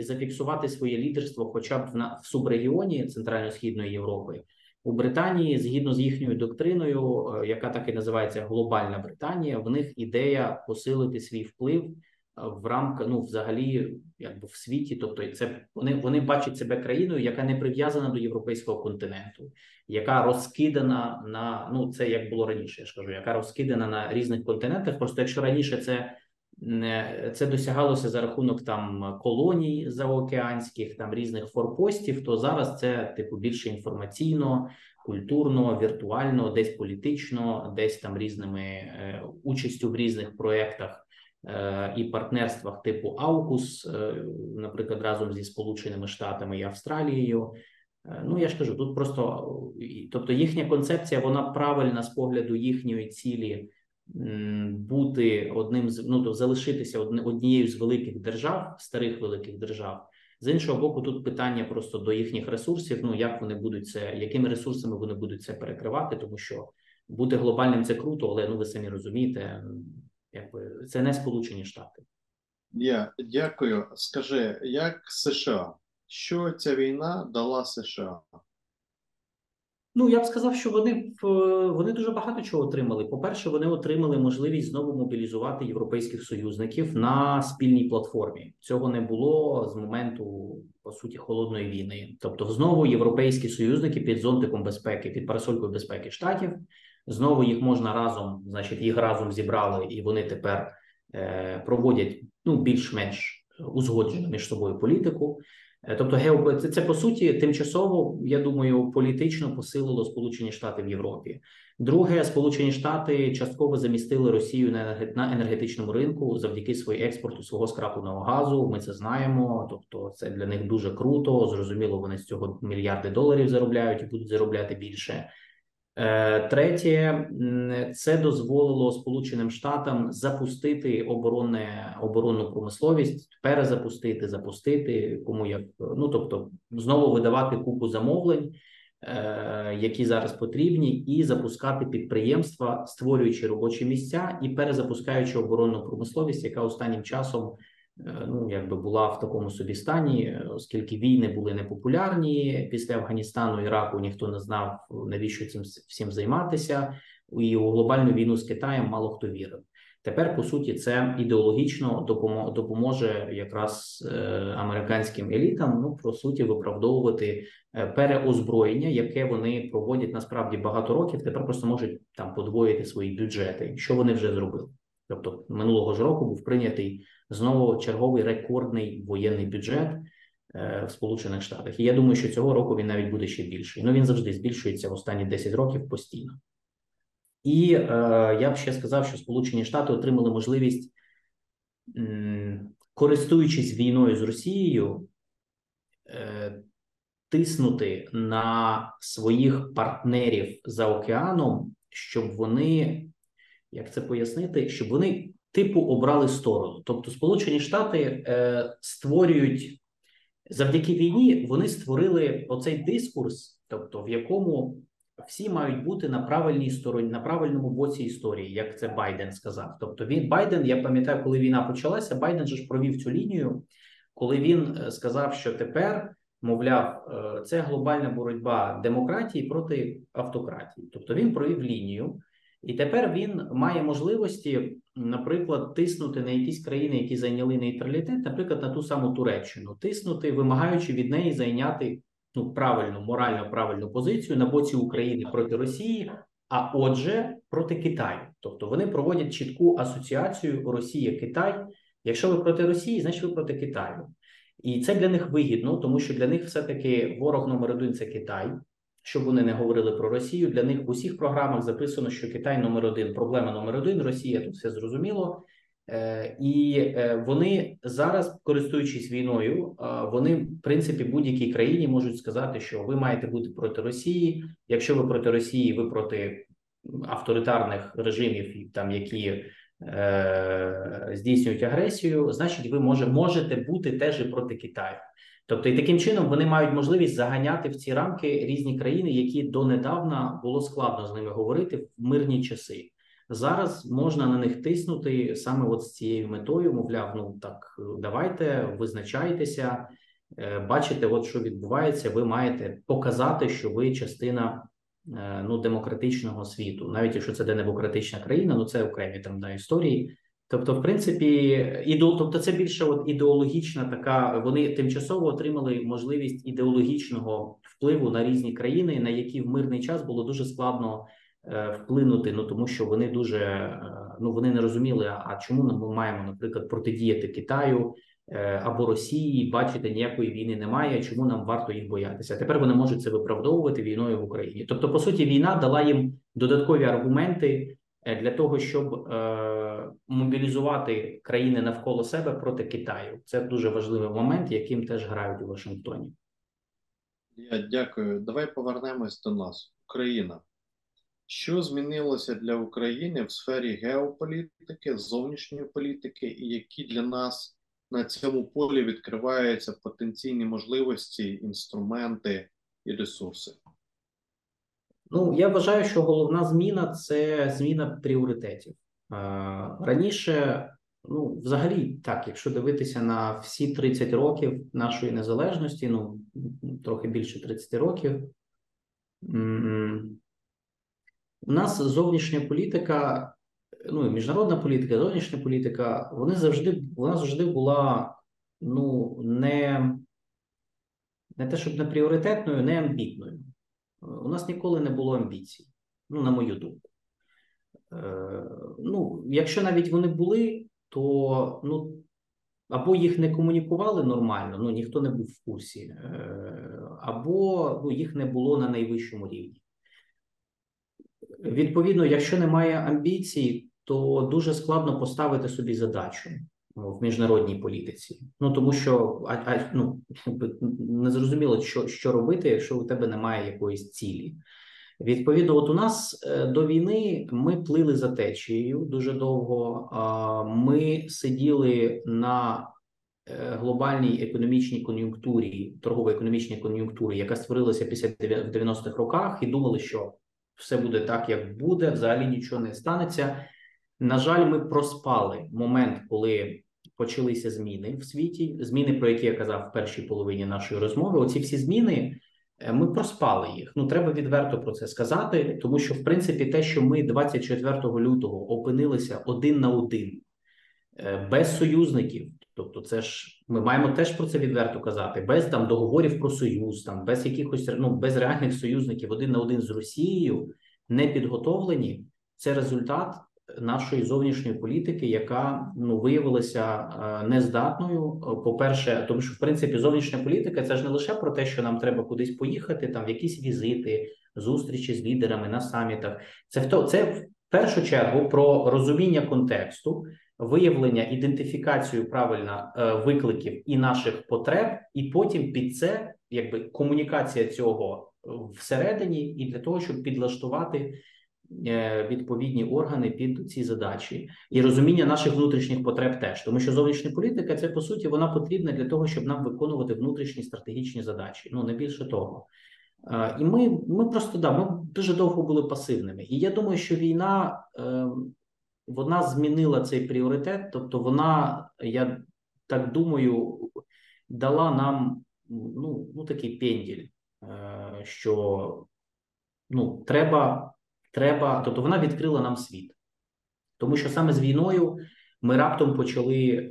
зафіксувати своє лідерство, хоча б в на субрегіоні Центрально-східної Європи. У Британії, згідно з їхньою доктриною, е, яка так і називається Глобальна Британія, в них ідея посилити свій вплив е, в рамках, ну взагалі, якби в світі. Тобто, це вони, вони бачать себе країною, яка не прив'язана до європейського континенту, яка розкидана на ну це як було раніше. Я ж кажу, яка розкидана на різних континентах. Просто якщо раніше це це досягалося за рахунок там колоній заокеанських, там різних форпостів, то зараз це типу більше інформаційно, культурно, віртуально, десь політично, десь там різними е, участю в різних проєктах е, і партнерствах типу Аукус, е, наприклад, разом зі Сполученими Штатами і Австралією. Е, Ну, я ж кажу, тут просто тобто їхня концепція, вона правильна з погляду їхньої цілі бути одним з ну то залишитися однією з великих держав, старих великих держав. З іншого боку, тут питання просто до їхніх ресурсів. Ну як вони будуть це, якими ресурсами вони будуть це перекривати, тому що бути глобальним це круто, але ну ви самі розумієте, якби це не Сполучені Штати. Я дякую. Скажи, як США? Що ця війна дала США? Ну, я б сказав, що вони е, вони дуже багато чого отримали. По-перше, вони отримали можливість знову мобілізувати європейських союзників на спільній платформі. Цього не було з моменту по суті холодної війни. Тобто, знову європейські союзники під зонтиком безпеки, під парасолькою безпеки штатів. Знову їх можна разом, значить, їх разом зібрали, і вони тепер е, проводять ну більш-менш узгоджену між собою політику. Е, Тобто, геоп... це, це по суті тимчасово, я думаю, політично посилило Сполучені Штати в Європі. Друге, Сполучені Штати частково замістили Росію на енерге- на енергетичному ринку завдяки своєму експорту свого скрапленого газу. Ми це знаємо. Тобто, це для них дуже круто. Зрозуміло, вони з цього мільярди доларів заробляють і будуть заробляти більше. Е, Третє, це дозволило Сполученим Штатам запустити оборонне оборонну промисловість, перезапустити, запустити кому як ну тобто знову видавати купу замовлень, е, які зараз потрібні, і запускати підприємства, створюючи робочі місця і перезапускаючи оборонну промисловість, яка останнім часом ну якби була в такому собі стані, е, оскільки війни були непопулярні після Афганістану, Іраку ніхто не знав навіщо цим всім займатися, і у глобальну війну з Китаєм мало хто вірив. Тепер, по суті, це ідеологічно допомо- допоможе якраз е, американським елітам, ну, по суті, виправдовувати е, переозброєння, яке вони проводять насправді багато років. Тепер просто можуть там подвоїти свої бюджети, що вони вже зробили. Тобто минулого ж року був прийнятий знову черговий рекордний воєнний бюджет е, в Сполучених Штатах. І я думаю, що цього року він навіть буде ще більший. Ну він завжди збільшується в останні 10 років постійно. І е, я б ще сказав, що Сполучені Штати отримали можливість, м, користуючись війною з Росією, е, тиснути на своїх партнерів за океаном, щоб вони, як це пояснити, щоб вони типу обрали сторону. Тобто, Сполучені Штати е, створюють завдяки війні, вони створили оцей дискурс, тобто в якому всі мають бути на правильній стороні, на правильному боці історії, як це Байден сказав. Тобто, він Байден, я пам'ятаю, коли війна почалася, Байден же ж провів цю лінію, коли він е, сказав, що тепер. Мовляв, е, це глобальна боротьба демократії проти автократії. Тобто він провів лінію, і тепер він має можливості, наприклад, тиснути на якісь країни, які зайняли нейтралітет, наприклад, на ту саму Туреччину, тиснути, вимагаючи від неї зайняти ну правильну, морально правильну позицію на боці України проти Росії, а отже, проти Китаю. Тобто вони проводять чітку асоціацію Росія-Китай. Якщо ви проти Росії, значить ви проти Китаю. І це для них вигідно, тому що для них все-таки ворог номер один це Китай. Щоб вони не говорили про Росію, для них в усіх програмах записано, що Китай номер один, проблема номер один, Росія тут все зрозуміло. Е, І е, вони зараз, користуючись війною, е, вони в принципі будь-якій країні можуть сказати, що ви маєте бути проти Росії. Якщо ви проти Росії, ви проти авторитарних режимів, там які е, здійснюють агресію, значить, ви може, можете бути теж і проти Китаю. Тобто, і таким чином вони мають можливість заганяти в ці рамки різні країни, які донедавна було складно з ними говорити в мирні часи. Зараз можна на них тиснути саме от з цією метою, мовляв, ну так давайте визначайтеся, е, бачите, от що відбувається. Ви маєте показати, що ви частина е, ну демократичного світу, навіть якщо це демократична країна, ну це окремі там да, історії. Тобто, в принципі, ідеол, тобто це більше от ідеологічна така. Вони тимчасово отримали можливість ідеологічного впливу на різні країни, на які в мирний час було дуже складно е, вплинути. Ну тому що вони дуже е, ну вони не розуміли, а чому ми маємо, наприклад, протидіяти Китаю е, або Росії, бачите, ніякої війни немає. Чому нам варто їх боятися? Тепер вони можуть це виправдовувати війною в Україні. Тобто, по суті, війна дала їм додаткові аргументи. Е, для того, щоб е, мобілізувати країни навколо себе проти Китаю. Це дуже важливий момент, яким теж грають у Вашингтоні. Я дякую. Давай повернемось до нас. Україна. Що змінилося для України в сфері геополітики, зовнішньої політики, і які для нас на цьому полі відкриваються потенційні можливості, інструменти і ресурси? Ну, я вважаю, що головна зміна це зміна пріоритетів. Раніше, ну, взагалі, так, якщо дивитися на всі 30 років нашої незалежності, ну трохи більше 30 років, у нас зовнішня політика, ну міжнародна політика, зовнішня політика, вони завжди вона завжди була ну, не, не те, щоб не пріоритетною, не амбітною. У нас ніколи не було амбіцій, ну, на мою думку. Е, ну, якщо навіть вони були, то ну, або їх не комунікували нормально, ну ніхто не був в курсі, е, або ну, їх не було на найвищому рівні. Відповідно, якщо немає амбіцій, то дуже складно поставити собі задачу в міжнародній політиці. Ну тому що а, а, ну, не зрозуміло, що що робити, якщо у тебе немає якоїсь цілі. Відповідно, от у нас е, до війни ми плили за течією дуже довго. Ми сиділи на е, глобальній економічній кон'юнктурі, торгово-економічній кон'юнктурі, яка створилася після 90-х роках, і думали, що все буде так, як буде, взагалі нічого не станеться. На жаль, ми проспали момент, коли почалися зміни в світі. Зміни, про які я казав в першій половині нашої розмови. Оці всі зміни Е, Ми проспали їх. Ну треба відверто про це сказати, тому що в принципі те, що ми 24 лютого опинилися один на один е, без союзників, тобто, це ж ми маємо теж про це відверто казати, без там договорів про союз, там без якихось ну без реальних союзників один на один з Росією, не підготовлені. Це результат нашої зовнішньої політики, яка ну виявилася е, нездатною. По перше, тому що в принципі зовнішня політика це ж не лише про те, що нам треба кудись поїхати, там в якісь візити, зустрічі з лідерами на самітах. Це в то це в першу чергу про розуміння контексту, виявлення, ідентифікацію правильно е, викликів і наших потреб, і потім під це якби комунікація цього всередині, і для того, щоб підлаштувати е, відповідні органи під ці задачі і розуміння наших внутрішніх потреб теж, тому що зовнішня політика це по суті вона потрібна для того, щоб нам виконувати внутрішні стратегічні задачі. Ну не більше того. Е, І ми ми просто да, ми дуже довго були пасивними. І я думаю, що війна е, вона змінила цей пріоритет, тобто вона, я так думаю, дала нам ну, ну такий пенділь, е, що ну, треба, треба, тобто вона відкрила нам світ, тому що саме з війною. Ми раптом почали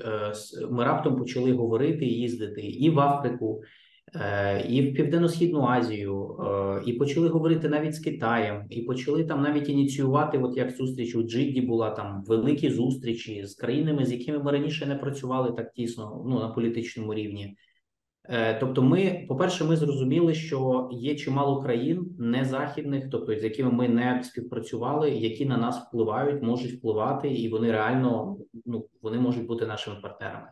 ми раптом почали говорити і їздити і в Африку, і в Південно-Східну Азію, і почали говорити навіть з Китаєм, і почали там навіть ініціювати, от як зустріч у Джидді була там великі зустрічі з країнами, з якими ми раніше не працювали так тісно ну, на політичному рівні. Тобто, ми, по-перше, ми зрозуміли, що є чимало країн незахідних, тобто з якими ми не співпрацювали, які на нас впливають, можуть впливати, і вони реально ну вони можуть бути нашими партнерами.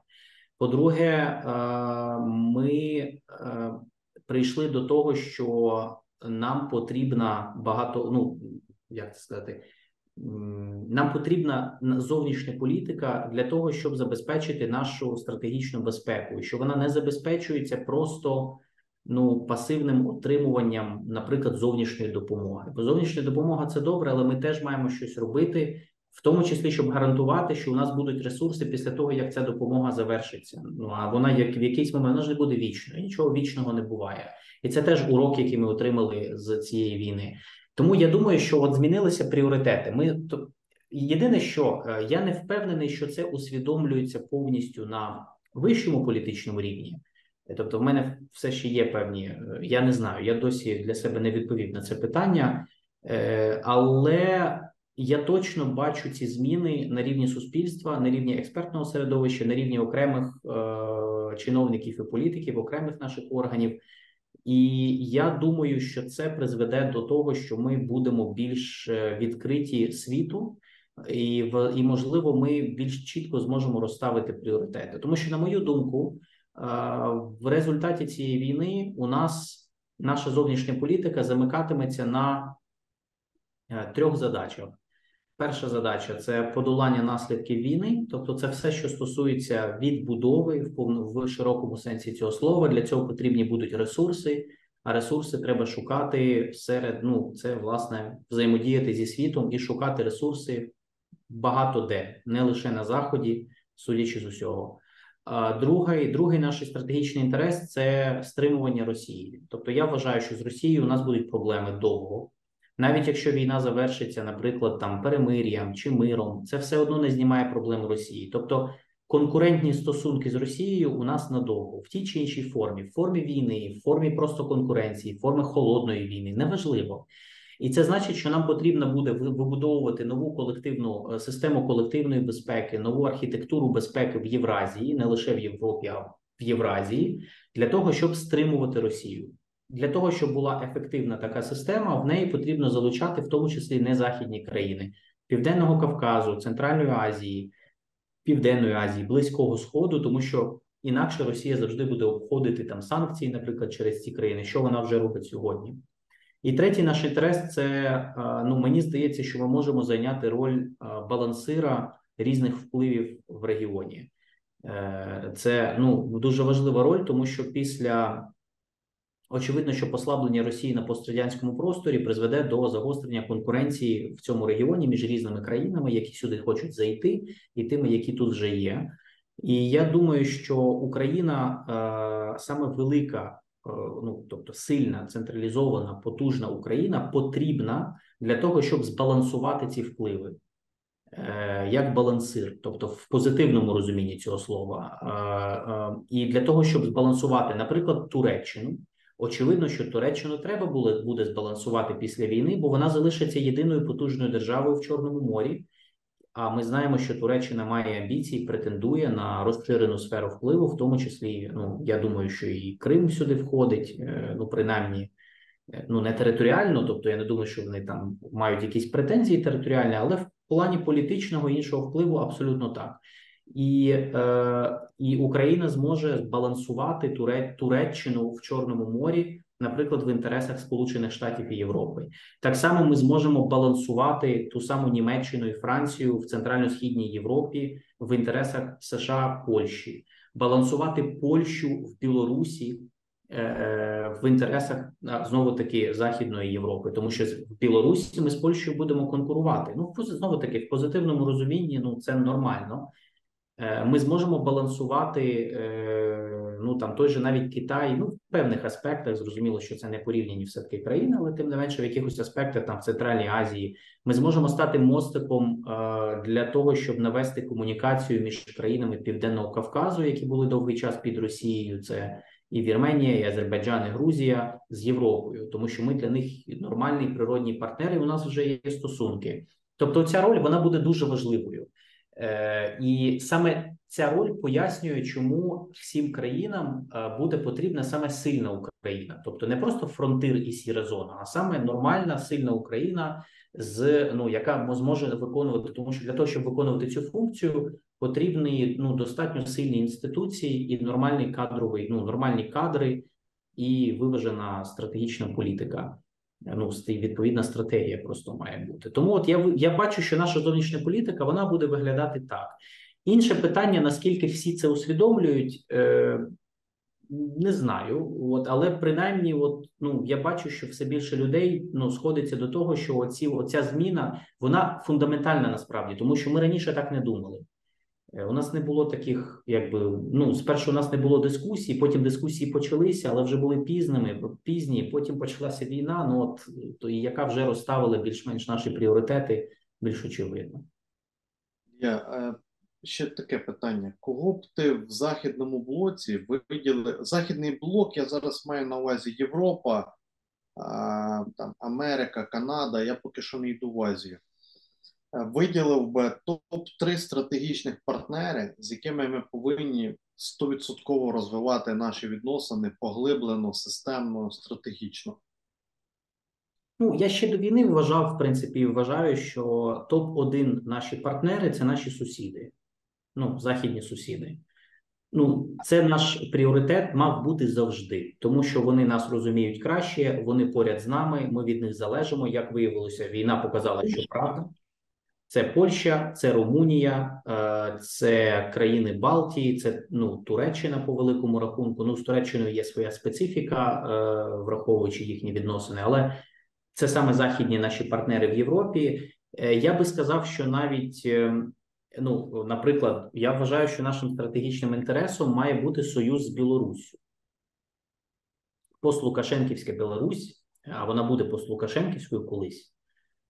По-друге, ми прийшли до того, що нам потрібна багато, ну як це сказати, нам потрібна зовнішня політика для того, щоб забезпечити нашу стратегічну безпеку, і що вона не забезпечується просто ну пасивним отримуванням, наприклад, зовнішньої допомоги. Бо зовнішня допомога це добре, але ми теж маємо щось робити, в тому числі, щоб гарантувати, що у нас будуть ресурси після того, як ця допомога завершиться. Ну а вона як в якийсь момент вона ж не буде вічною, нічого вічного не буває, і це теж урок, який ми отримали з цієї війни. Тому я думаю, що от змінилися пріоритети. Ми то єдине, що я не впевнений, що це усвідомлюється повністю на вищому політичному рівні. Тобто, в мене все ще є певні. Я не знаю, я досі для себе не відповів на це питання, але я точно бачу ці зміни на рівні суспільства, на рівні експертного середовища, на рівні окремих чиновників і політиків, окремих наших органів. І я думаю, що це призведе до того, що ми будемо більш е, відкриті світу, і в і можливо, ми більш чітко зможемо розставити пріоритети. Тому що, на мою думку, в результаті цієї війни у нас наша зовнішня політика замикатиметься на е, трьох задачах. Перша задача це подолання наслідків війни, тобто це все, що стосується відбудови в повну в широкому сенсі цього слова. Для цього потрібні будуть ресурси, а ресурси треба шукати серед ну це власне взаємодіяти зі світом і шукати ресурси багато де, не лише на заході, судячи з усього. Другий, другий наш стратегічний інтерес це стримування Росії. Тобто, я вважаю, що з Росією у нас будуть проблеми довго. Навіть якщо війна завершиться, наприклад, там перемир'ям чи миром, це все одно не знімає проблем Росії. Тобто конкурентні стосунки з Росією у нас надовго в тій чи іншій формі, в формі війни, в формі просто конкуренції, в формі холодної війни, неважливо. І це значить, що нам потрібно буде вибудовувати нову колективну е, систему колективної безпеки, нову архітектуру безпеки в Євразії, не лише в Європі, а в Євразії, для того, щоб стримувати Росію. Для того, щоб була ефективна така система, в неї потрібно залучати в тому числі незахідні країни Південного Кавказу, Центральної Азії, Південної Азії, Близького Сходу, тому що інакше Росія завжди буде обходити там санкції, наприклад, через ці країни, що вона вже робить сьогодні. І третій наш інтерес це ну мені здається, що ми можемо зайняти роль балансира різних впливів в регіоні. Е, це ну дуже важлива роль, тому що після Очевидно, що послаблення Росії на пострадянському просторі призведе до загострення конкуренції в цьому регіоні між різними країнами, які сюди хочуть зайти, і тими, які тут вже є. І я думаю, що Україна е, саме велика ну тобто сильна, централізована, потужна Україна потрібна для того, щоб збалансувати ці впливи. Е, як балансир, тобто в позитивному розумінні цього слова, е, і для того, щоб збалансувати, наприклад, Туреччину. Очевидно, що Туреччину треба було буде збалансувати після війни, бо вона залишиться єдиною потужною державою в Чорному морі. А ми знаємо, що Туреччина має амбіції, претендує на розширену сферу впливу, в тому числі, ну я думаю, що і Крим сюди входить, е, ну принаймні, ну не територіально, тобто я не думаю, що вони там мають якісь претензії територіальні, але в плані політичного іншого впливу абсолютно так. І е, і Україна зможе збалансувати Туре, Туреччину в Чорному морі, наприклад, в інтересах Сполучених Штатів і Європи. Так само ми зможемо балансувати ту саму Німеччину і Францію в центрально-східній Європі в інтересах США Польщі, балансувати Польщу в Білорусі Е, е, в інтересах знову таки Західної Європи, тому що в Білорусі ми з Польщею будемо конкурувати. Ну знову таки в позитивному розумінні, ну це нормально. Е, ми зможемо балансувати. Ну там той же навіть Китай, ну в певних аспектах зрозуміло, що це не порівняні все таки країни, але тим не менше, в якихось аспектах там в Центральній Азії ми зможемо стати мостиком для того, щоб навести комунікацію між країнами Південного Кавказу, які були довгий час під Росією. Це і Вірменія, і Азербайджан, і Грузія з Європою, тому що ми для них нормальні природні партнери. і У нас вже є стосунки. Тобто, ця роль вона буде дуже важливою, Е, і саме ця роль пояснює, чому всім країнам е, буде потрібна саме сильна Україна, тобто не просто фронтир і сіра зона, а саме нормальна сильна Україна, з ну яка зможе виконувати, тому що для того, щоб виконувати цю функцію, потрібні ну достатньо сильні інституції і нормальний кадровий, ну нормальні кадри і виважена стратегічна політика. Ну, відповідна стратегія просто має бути. Тому от я я бачу, що наша зовнішня політика вона буде виглядати так. Інше питання: наскільки всі це усвідомлюють, е, не знаю. От, але принаймні, от ну я бачу, що все більше людей ну сходиться до того, що оці оця зміна вона фундаментальна насправді, тому що ми раніше так не думали. Е, у нас не було таких, якби ну спершу у нас не було дискусій, потім дискусії почалися, але вже були пізними, пізні. Потім почалася війна. Ну от то яка вже розставила більш-менш наші пріоритети, більш очевидно. Я е, ще таке питання: кого б ти в західному блоці виділив? Західний блок? Я зараз маю на увазі Європа, там Америка, Канада. Я поки що не йду в Азію. Е, виділив би топ-3 стратегічних партнери, з якими ми повинні 100% розвивати наші відносини поглиблено, системно, стратегічно. Ну, я ще до війни вважав, в принципі, вважаю, що топ-1 наші партнери це наші сусіди, ну, західні сусіди. Ну, це наш пріоритет мав бути завжди, тому що вони нас розуміють краще, вони поряд з нами. Ми від них залежимо. Як виявилося, війна показала, що правда. Це Польща, це Румунія, е, це країни Балтії, це ну Туреччина по великому рахунку. Ну з Туреччиною є своя специфіка, е, враховуючи їхні відносини, але це саме західні наші партнери в Європі. Е, я би сказав, що навіть ну, наприклад, я вважаю, що нашим стратегічним інтересом має бути союз з Білоруссю. Пост-Лукашенківська Білорусь, а вона буде пост-Лукашенківською колись.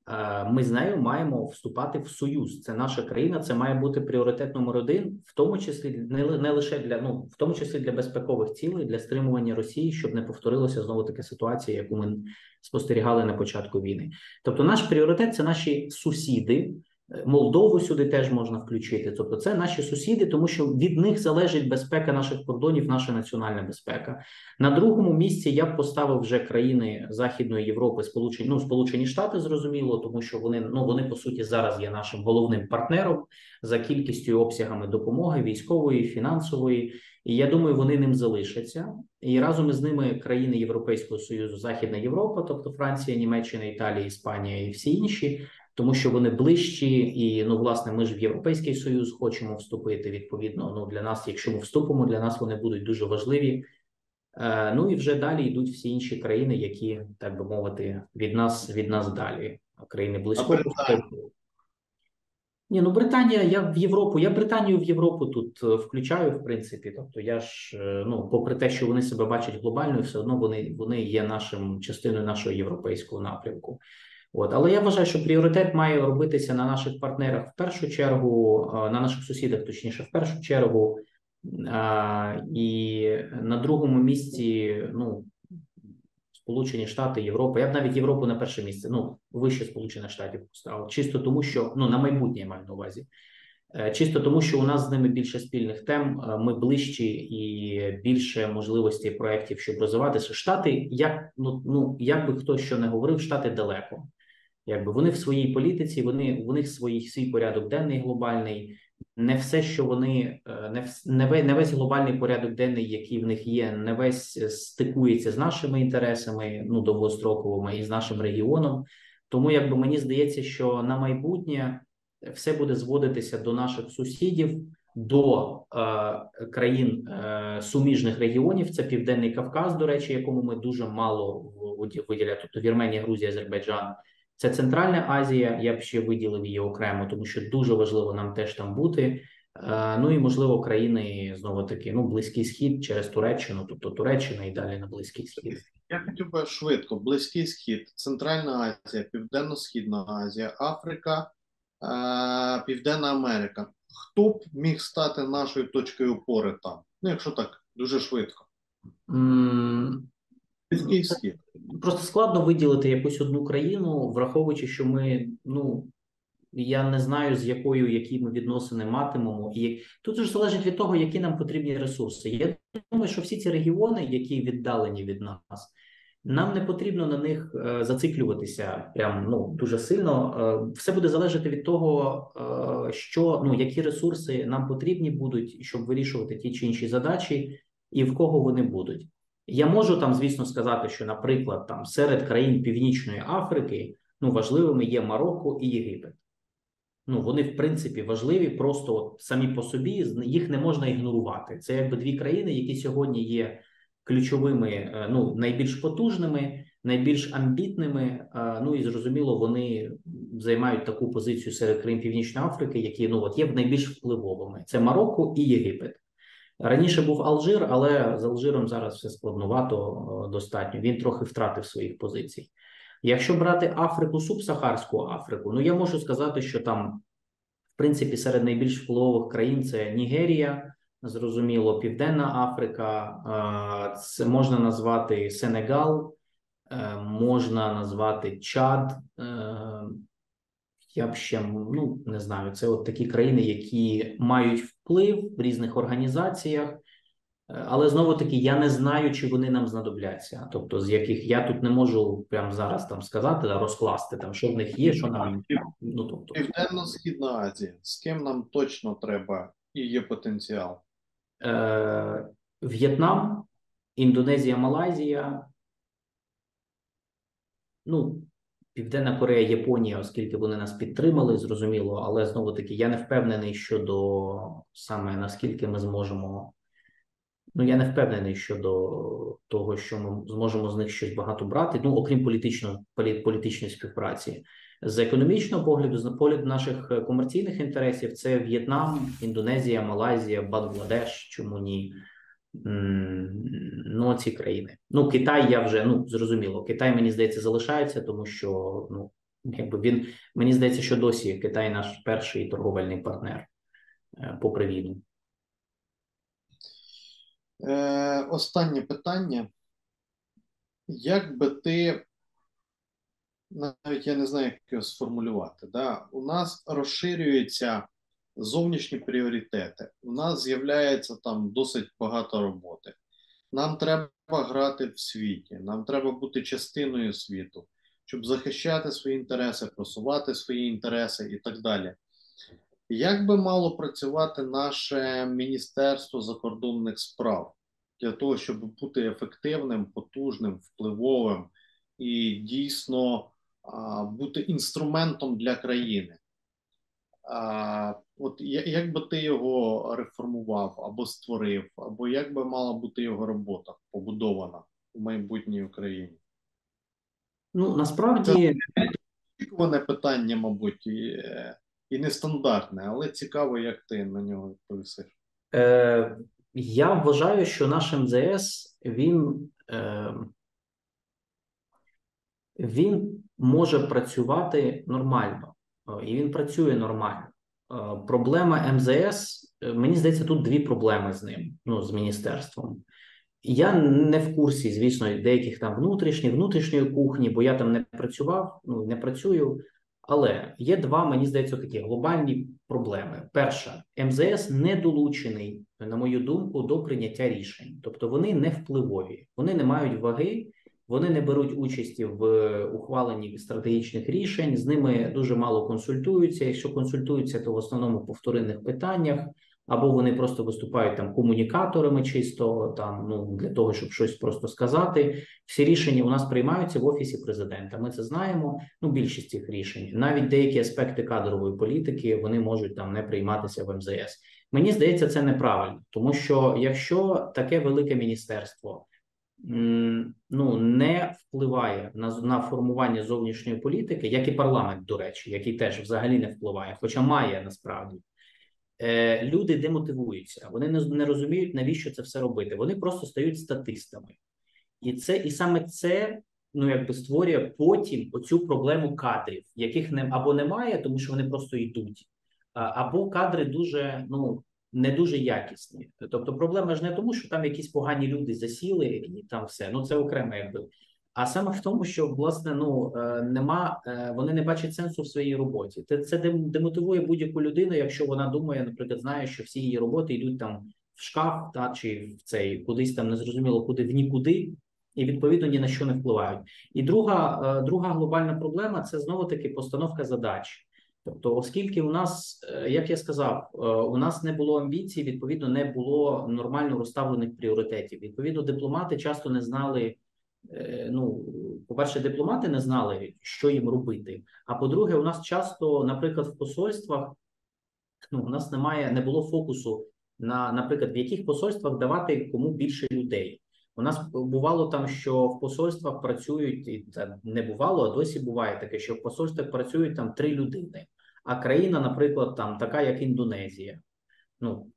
Е, ми з нею маємо вступати в союз. Це наша країна, це має бути пріоритет номер один, в тому числі не не лише для ну в тому числі для безпекових цілей, для стримування Росії, щоб не повторилася знову таки ситуація, яку ми спостерігали на початку війни. Тобто, наш пріоритет це наші сусіди. Молдову сюди теж можна включити. Тобто, це наші сусіди, тому що від них залежить безпека наших кордонів, наша національна безпека. На другому місці я б поставив вже країни Західної Європи, Сполучені ну, Сполучені Штати, зрозуміло, тому що вони ну вони по суті зараз є нашим головним партнером за кількістю і обсягами допомоги військової, фінансової. І я думаю, вони ним залишаться. І разом із ними країни Європейського союзу, Західна Європа, тобто Франція, Німеччина, Італія, Іспанія і всі інші тому що вони ближчі, і ну власне ми ж в європейський союз хочемо вступити. Відповідно, ну для нас, якщо ми вступимо, для нас вони будуть дуже важливі. Е, ну і вже далі йдуть всі інші країни, які так би мовити від нас від нас далі. Країни близько. Ні, ну Британія, я в Європу, я Британію в Європу тут е, включаю, в принципі. Тобто, я ж е, ну, попри те, що вони себе бачать глобальною, все одно вони вони є нашим частиною нашого європейського напрямку. От, але я вважаю, що пріоритет має робитися на наших партнерах в першу чергу, е, на наших сусідах, точніше, в першу чергу, і на другому місці, ну Сполучені Штати, Європа. Я б навіть Європу на перше місце, ну вище Сполучених Штатів поставив. Чисто тому, що ну на майбутнє я маю на увазі. Е, чисто тому, що у нас з ними більше спільних тем, е, ми ближчі і більше можливостей проєктів, щоб розвиватися. Штати, як ну ну як би хто що не говорив, штати далеко. Якби вони в своїй політиці, вони у них свій свій порядок денний глобальний не все, що вони е, не не, весь глобальний порядок денний, який в них є, не весь стикується з нашими інтересами, ну довгостроковими і з нашим регіоном. Тому якби мені здається, що на майбутнє все буде зводитися до наших сусідів, до е, країн е, суміжних регіонів. Це Південний Кавказ, до речі, якому ми дуже мало виділяємо, тобто Вірменія, Грузія, Азербайджан. Це Центральна Азія, я б ще виділив її окремо, тому що дуже важливо нам теж там бути. Е, ну і можливо країни знову таки ну близький схід через Туреччину, тобто Туреччина і далі на близький схід. Я хотів би швидко: близький схід, Центральна Азія, Південно-Східна Азія, Африка, е, Південна Америка. Хто б міг стати нашою точкою опори там? Ну, якщо так дуже швидко. Близький схід просто складно виділити якусь одну країну, враховуючи, що ми ну. Я не знаю, з якою які ми відносини матимемо, і тут ж залежить від того, які нам потрібні ресурси. Я думаю, що всі ці регіони, які віддалені від нас, нам не потрібно на них е, зациклюватися прям ну дуже сильно. Е, все буде залежати від того, е, що ну які ресурси нам потрібні будуть, щоб вирішувати ті чи інші задачі, і в кого вони будуть. Я можу там, звісно, сказати, що, наприклад, там серед країн Північної Африки ну важливими є Марокко і Єгипет. Ну вони в принципі важливі, просто от самі по собі їх не можна ігнорувати. Це якби дві країни, які сьогодні є ключовими, е, ну найбільш потужними, найбільш амбітними. Е, ну і зрозуміло, вони займають таку позицію серед країн Північної Африки, які ну от є найбільш впливовими. Це Марокко і Єгипет. Раніше був Алжир, але з Алжиром зараз все складновато е, достатньо. Він трохи втратив своїх позицій. Якщо брати Африку, субсахарську Африку, ну я можу сказати, що там, в принципі, серед найбільш впливових країн це Нігерія, зрозуміло, Південна Африка, е, це можна назвати Сенегал, е, можна назвати Чад. Я б ще ну не знаю, це от такі країни, які мають вплив в різних організаціях, е, але знову таки я не знаю, чи вони нам знадобляться. Тобто, з яких я тут не можу прямо зараз там сказати, розкласти там, що в них є, що нам ну тобто Південно-Східна Азія. З ким нам точно треба і є потенціал? Е, В'єтнам, Індонезія, Малайзія. Ну, Південна Корея, Японія, оскільки вони нас підтримали, зрозуміло, але знову таки я не впевнений щодо саме наскільки ми зможемо. Ну, я не впевнений щодо того, що ми зможемо з них щось багато брати. Ну, окрім політичної політичної співпраці, з економічного погляду, з погляду наших комерційних інтересів, це В'єтнам, Індонезія, Малайзія, Бангладеш, чому ні? Ну, ці країни. Ну, Китай я вже ну зрозуміло. Китай мені здається залишається, тому що ну якби він мені здається, що досі Китай наш перший торговельний партнер е, попри війну. Е, Останнє питання. Як би ти навіть я не знаю, як його сформулювати. Да? У нас розширюється зовнішні пріоритети. У нас з'являється там досить багато роботи. Нам треба грати в світі, нам треба бути частиною світу, щоб захищати свої інтереси, просувати свої інтереси і так далі. Як би мало працювати наше Міністерство закордонних справ для того, щоб бути ефективним, потужним, впливовим і дійсно а, бути інструментом для країни? А, От як би ти його реформував або створив, або як би мала бути його робота побудована у майбутній Україні? Ну насправді Це питання, мабуть. і нестандартне, але цікаво, як ти на нього відповісиш. Е, я вважаю, що наш МЗС він, е, він може працювати нормально, е, і він працює нормально. Проблема МЗС, е, мені здається, тут дві проблеми з ним, ну, з міністерством. Я не в курсі, звісно, деяких там внутрішніх, внутрішньої кухні, бо я там не працював, ну не працюю. Але є два, мені здається, такі глобальні проблеми. Перша, МЗС не долучений, на мою думку, до прийняття рішень, тобто вони не впливові, вони не мають ваги, вони не беруть участі в ухваленні стратегічних рішень. З ними дуже мало консультуються. Якщо консультуються, то в основному по вторинних питаннях або вони просто виступають там комунікаторами, чисто там ну для того, щоб щось просто сказати. Всі рішення у нас приймаються в офісі президента. Ми це знаємо. Ну, більшість цих рішень, навіть деякі аспекти кадрової політики, вони можуть там не прийматися в МЗС. Мені здається, це неправильно, тому що якщо таке велике міністерство. Ну, не впливає на на формування зовнішньої політики, як і парламент, до речі, який теж взагалі не впливає, хоча має насправді Е, люди демотивуються, вони не, не розуміють, навіщо це все робити. Вони просто стають статистами, і це і саме це ну якби створює потім оцю проблему кадрів, яких не або немає, тому що вони просто йдуть, або кадри дуже ну не дуже якісні. Тобто, проблема ж не тому, що там якісь погані люди засіли, і там все ну це окремо, якби а саме в тому, що власне ну е, нема, е, вони не бачать сенсу в своїй роботі. Це це демотивує будь-яку людину, якщо вона думає, наприклад, знає, що всі її роботи йдуть там в шкаф, та чи в цей кудись там незрозуміло куди в нікуди, і відповідно ні на що не впливають. І друга, е, друга глобальна проблема це знову таки постановка задач. Тобто, оскільки у нас, як я сказав, у нас не було амбіцій, відповідно, не було нормально розставлених пріоритетів. Відповідно, дипломати часто не знали. Е, ну, по-перше, дипломати не знали, що їм робити. А по-друге, у нас часто, наприклад, в посольствах ну, у нас немає, не було фокусу на, наприклад, в яких посольствах давати кому більше людей. У нас бувало там, що в посольствах працюють і це не бувало, а досі буває таке, що в посольствах працюють там три людини. А країна, наприклад, там така, як Індонезія. Ну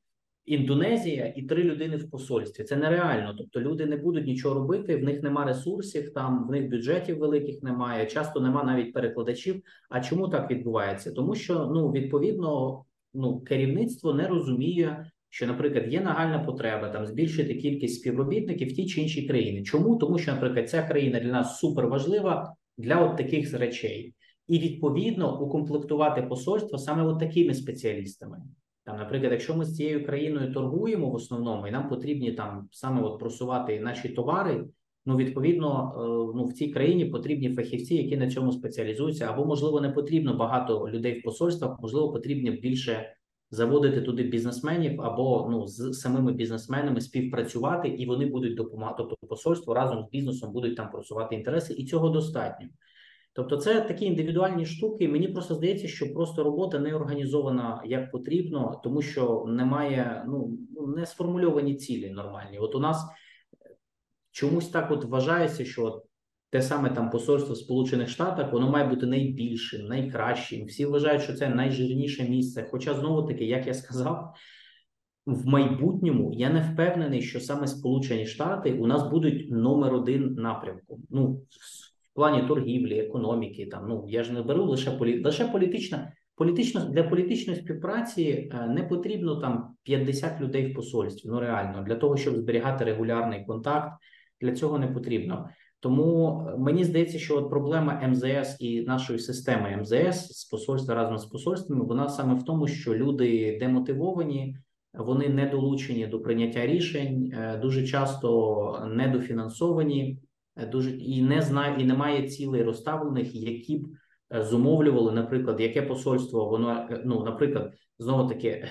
Індонезія і три людини в посольстві. Це нереально. Тобто люди не будуть нічого робити, в них нема ресурсів, там в них бюджетів великих немає. Часто нема навіть перекладачів. А чому так відбувається? Тому що ну відповідно ну керівництво не розуміє, що, наприклад, є нагальна потреба там збільшити кількість співробітників в тій чи іншій країні. Чому тому, що, наприклад, ця країна для нас супер важлива для от таких речей, і відповідно укомплектувати посольство саме от такими спеціалістами. Там, наприклад, якщо ми з цією країною торгуємо в основному, і нам потрібні там саме от просувати наші товари. Ну, відповідно, е, ну в цій країні потрібні фахівці, які на цьому спеціалізуються, або можливо не потрібно багато людей в посольствах, можливо, потрібно більше заводити туди бізнесменів, або ну з самими бізнесменами співпрацювати, і вони будуть допомагати тобто посольству разом з бізнесом будуть там просувати інтереси, і цього достатньо. Тобто, це такі індивідуальні штуки. Мені просто здається, що просто робота не організована як потрібно, тому що немає ну не сформульовані цілі нормальні. От у нас чомусь так от вважається, що те саме там посольство в Сполучених Штатах воно має бути найбільшим, найкращим. Всі вважають, що це найжирніше місце. Хоча знову таки, як я сказав. В майбутньому я не впевнений, що саме Сполучені Штати у нас будуть номер один напрямку. Ну в плані торгівлі, економіки. Там ну я ж не беру лише полі... лише політична. Політично для політичної співпраці е, не потрібно там 50 людей в посольстві. Ну реально для того, щоб зберігати регулярний контакт, для цього не потрібно. Тому е, мені здається, що от проблема МЗС і нашої системи МЗС з посольства разом з посольствами, вона саме в тому, що люди демотивовані, вони не долучені до прийняття рішень, е, дуже часто недофінансовані. Е, дуже і не знаю, і немає цілей розставлених, які б е, зумовлювали, наприклад, яке посольство воно е, ну, наприклад, знову таки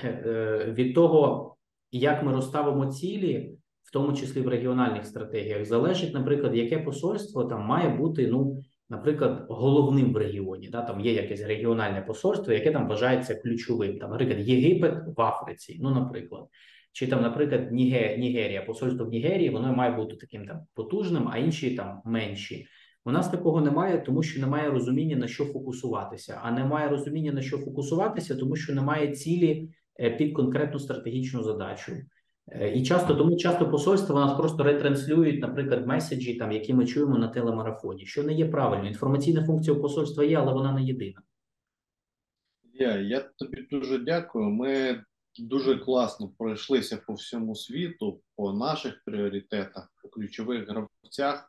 від того, як ми розставимо цілі, в тому числі в регіональних стратегіях, залежить, наприклад, яке посольство там має бути, ну, наприклад, головним в регіоні. Да? Там є якесь регіональне посольство, яке там вважається ключовим. Там, наприклад, Єгипет в Африці, ну, наприклад. Чи там, наприклад, Нігерія, посольство в Нігерії, воно має бути таким там потужним, а інші там менші. У нас такого немає, тому що немає розуміння на що фокусуватися. А немає розуміння на що фокусуватися, тому що немає цілі е, під конкретну стратегічну задачу. Е, І часто тому часто посольства нас просто ретранслюють, наприклад, меседжі, там які ми чуємо на телемарафоні, що не є правильно. Інформаційна функція у посольства є, але вона не єдина. Я, я тобі дуже дякую. Ми дуже класно пройшлися по всьому світу, по наших пріоритетах, по ключових гравцях.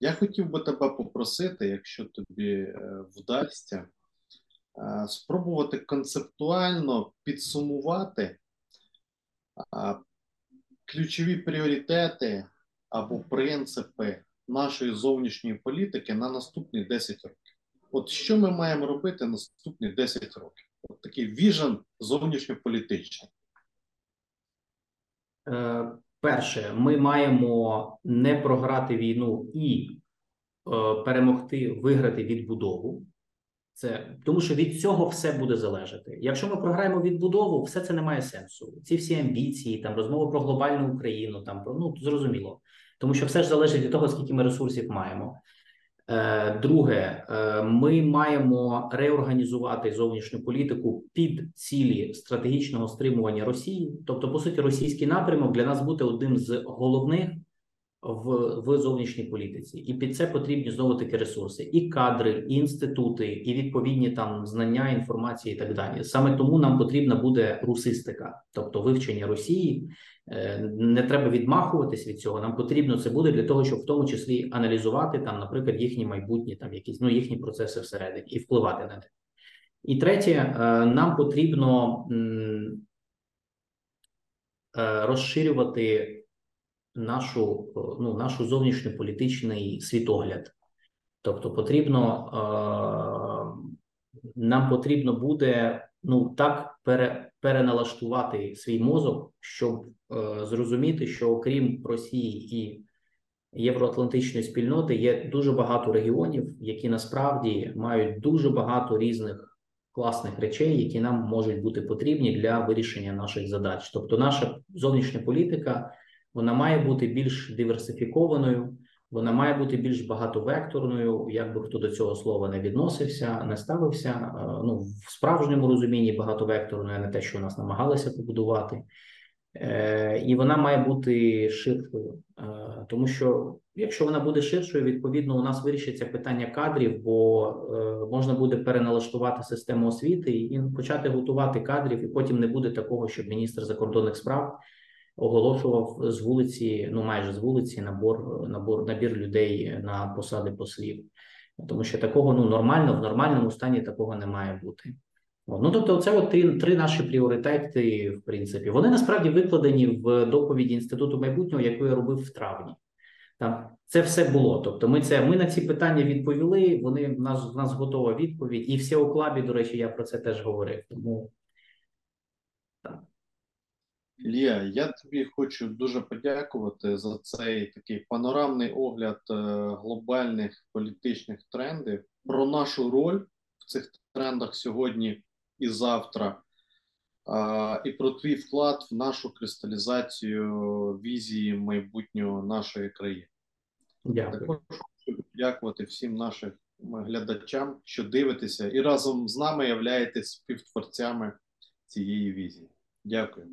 Я хотів би тебе попросити, якщо тобі е, вдасться, е, спробувати концептуально підсумувати е, ключові пріоритети або принципи нашої зовнішньої політики на наступні 10 років. От що ми маємо робити наступні 10 років? От такий віжен зовнішньополітичний. Е, Перше, ми маємо не програти війну і е, перемогти, виграти відбудову. Це тому, що від цього все буде залежати. Якщо ми програємо відбудову, все це не має сенсу. Ці всі амбіції, там розмови про глобальну Україну, там про ну зрозуміло, тому що все ж залежить від того, скільки ми ресурсів маємо. Е, Друге, е, ми маємо реорганізувати зовнішню політику під цілі стратегічного стримування Росії. Тобто, по суті, російський напрямок для нас буде одним з головних в, в зовнішній політиці, і під це потрібні знову таки ресурси, і кадри, і інститути, і відповідні там знання, інформації, і так далі. Саме тому нам потрібна буде русистика, тобто вивчення Росії. Е, Не треба відмахуватись від цього. Нам потрібно це буде для того, щоб в тому числі аналізувати там, наприклад, їхні майбутні там якісь ну їхні процеси всередині і впливати на них. І третє, е, нам потрібно е, розширювати нашу, е, ну, нашу зовнішньополітичний світогляд. Тобто, потрібно е, нам потрібно буде ну так пере, переналаштувати свій мозок, щоб е, зрозуміти, що окрім Росії і євроатлантичної спільноти є дуже багато регіонів, які насправді мають дуже багато різних класних речей, які нам можуть бути потрібні для вирішення наших задач. Тобто, наша зовнішня політика вона має бути більш диверсифікованою. Вона має бути більш багатовекторною, як би хто до цього слова не відносився, не ставився. е, Ну в справжньому розумінні багатовекторною, а не те, що у нас намагалися побудувати, Е, і вона має бути ширшою, Е, тому що якщо вона буде ширшою, відповідно у нас вирішиться питання кадрів, бо можна буде переналаштувати систему освіти і почати готувати кадрів, і потім не буде такого, щоб міністр закордонних справ оголошував з вулиці, ну майже з вулиці, набор набор набір людей на посади послів, тому що такого ну нормально в нормальному стані такого не має бути. Ну тобто, це от три, три наші пріоритети, в принципі, вони насправді викладені в доповіді інституту майбутнього, яку я робив в травні. Там це все було. Тобто, ми це ми на ці питання відповіли. Вони в нас в нас готова відповідь, і в SEO Club, до речі, я про це теж говорив. Тому Ілля, я тобі хочу дуже подякувати за цей такий панорамний огляд е, глобальних політичних трендів, про нашу роль в цих трендах сьогодні і завтра, і про твій вклад в нашу кристалізацію візії майбутнього нашої країни. дякую. Також хочу подякувати всім нашим глядачам, що дивитеся і разом з нами являєтесь співтворцями цієї візії. Дякую.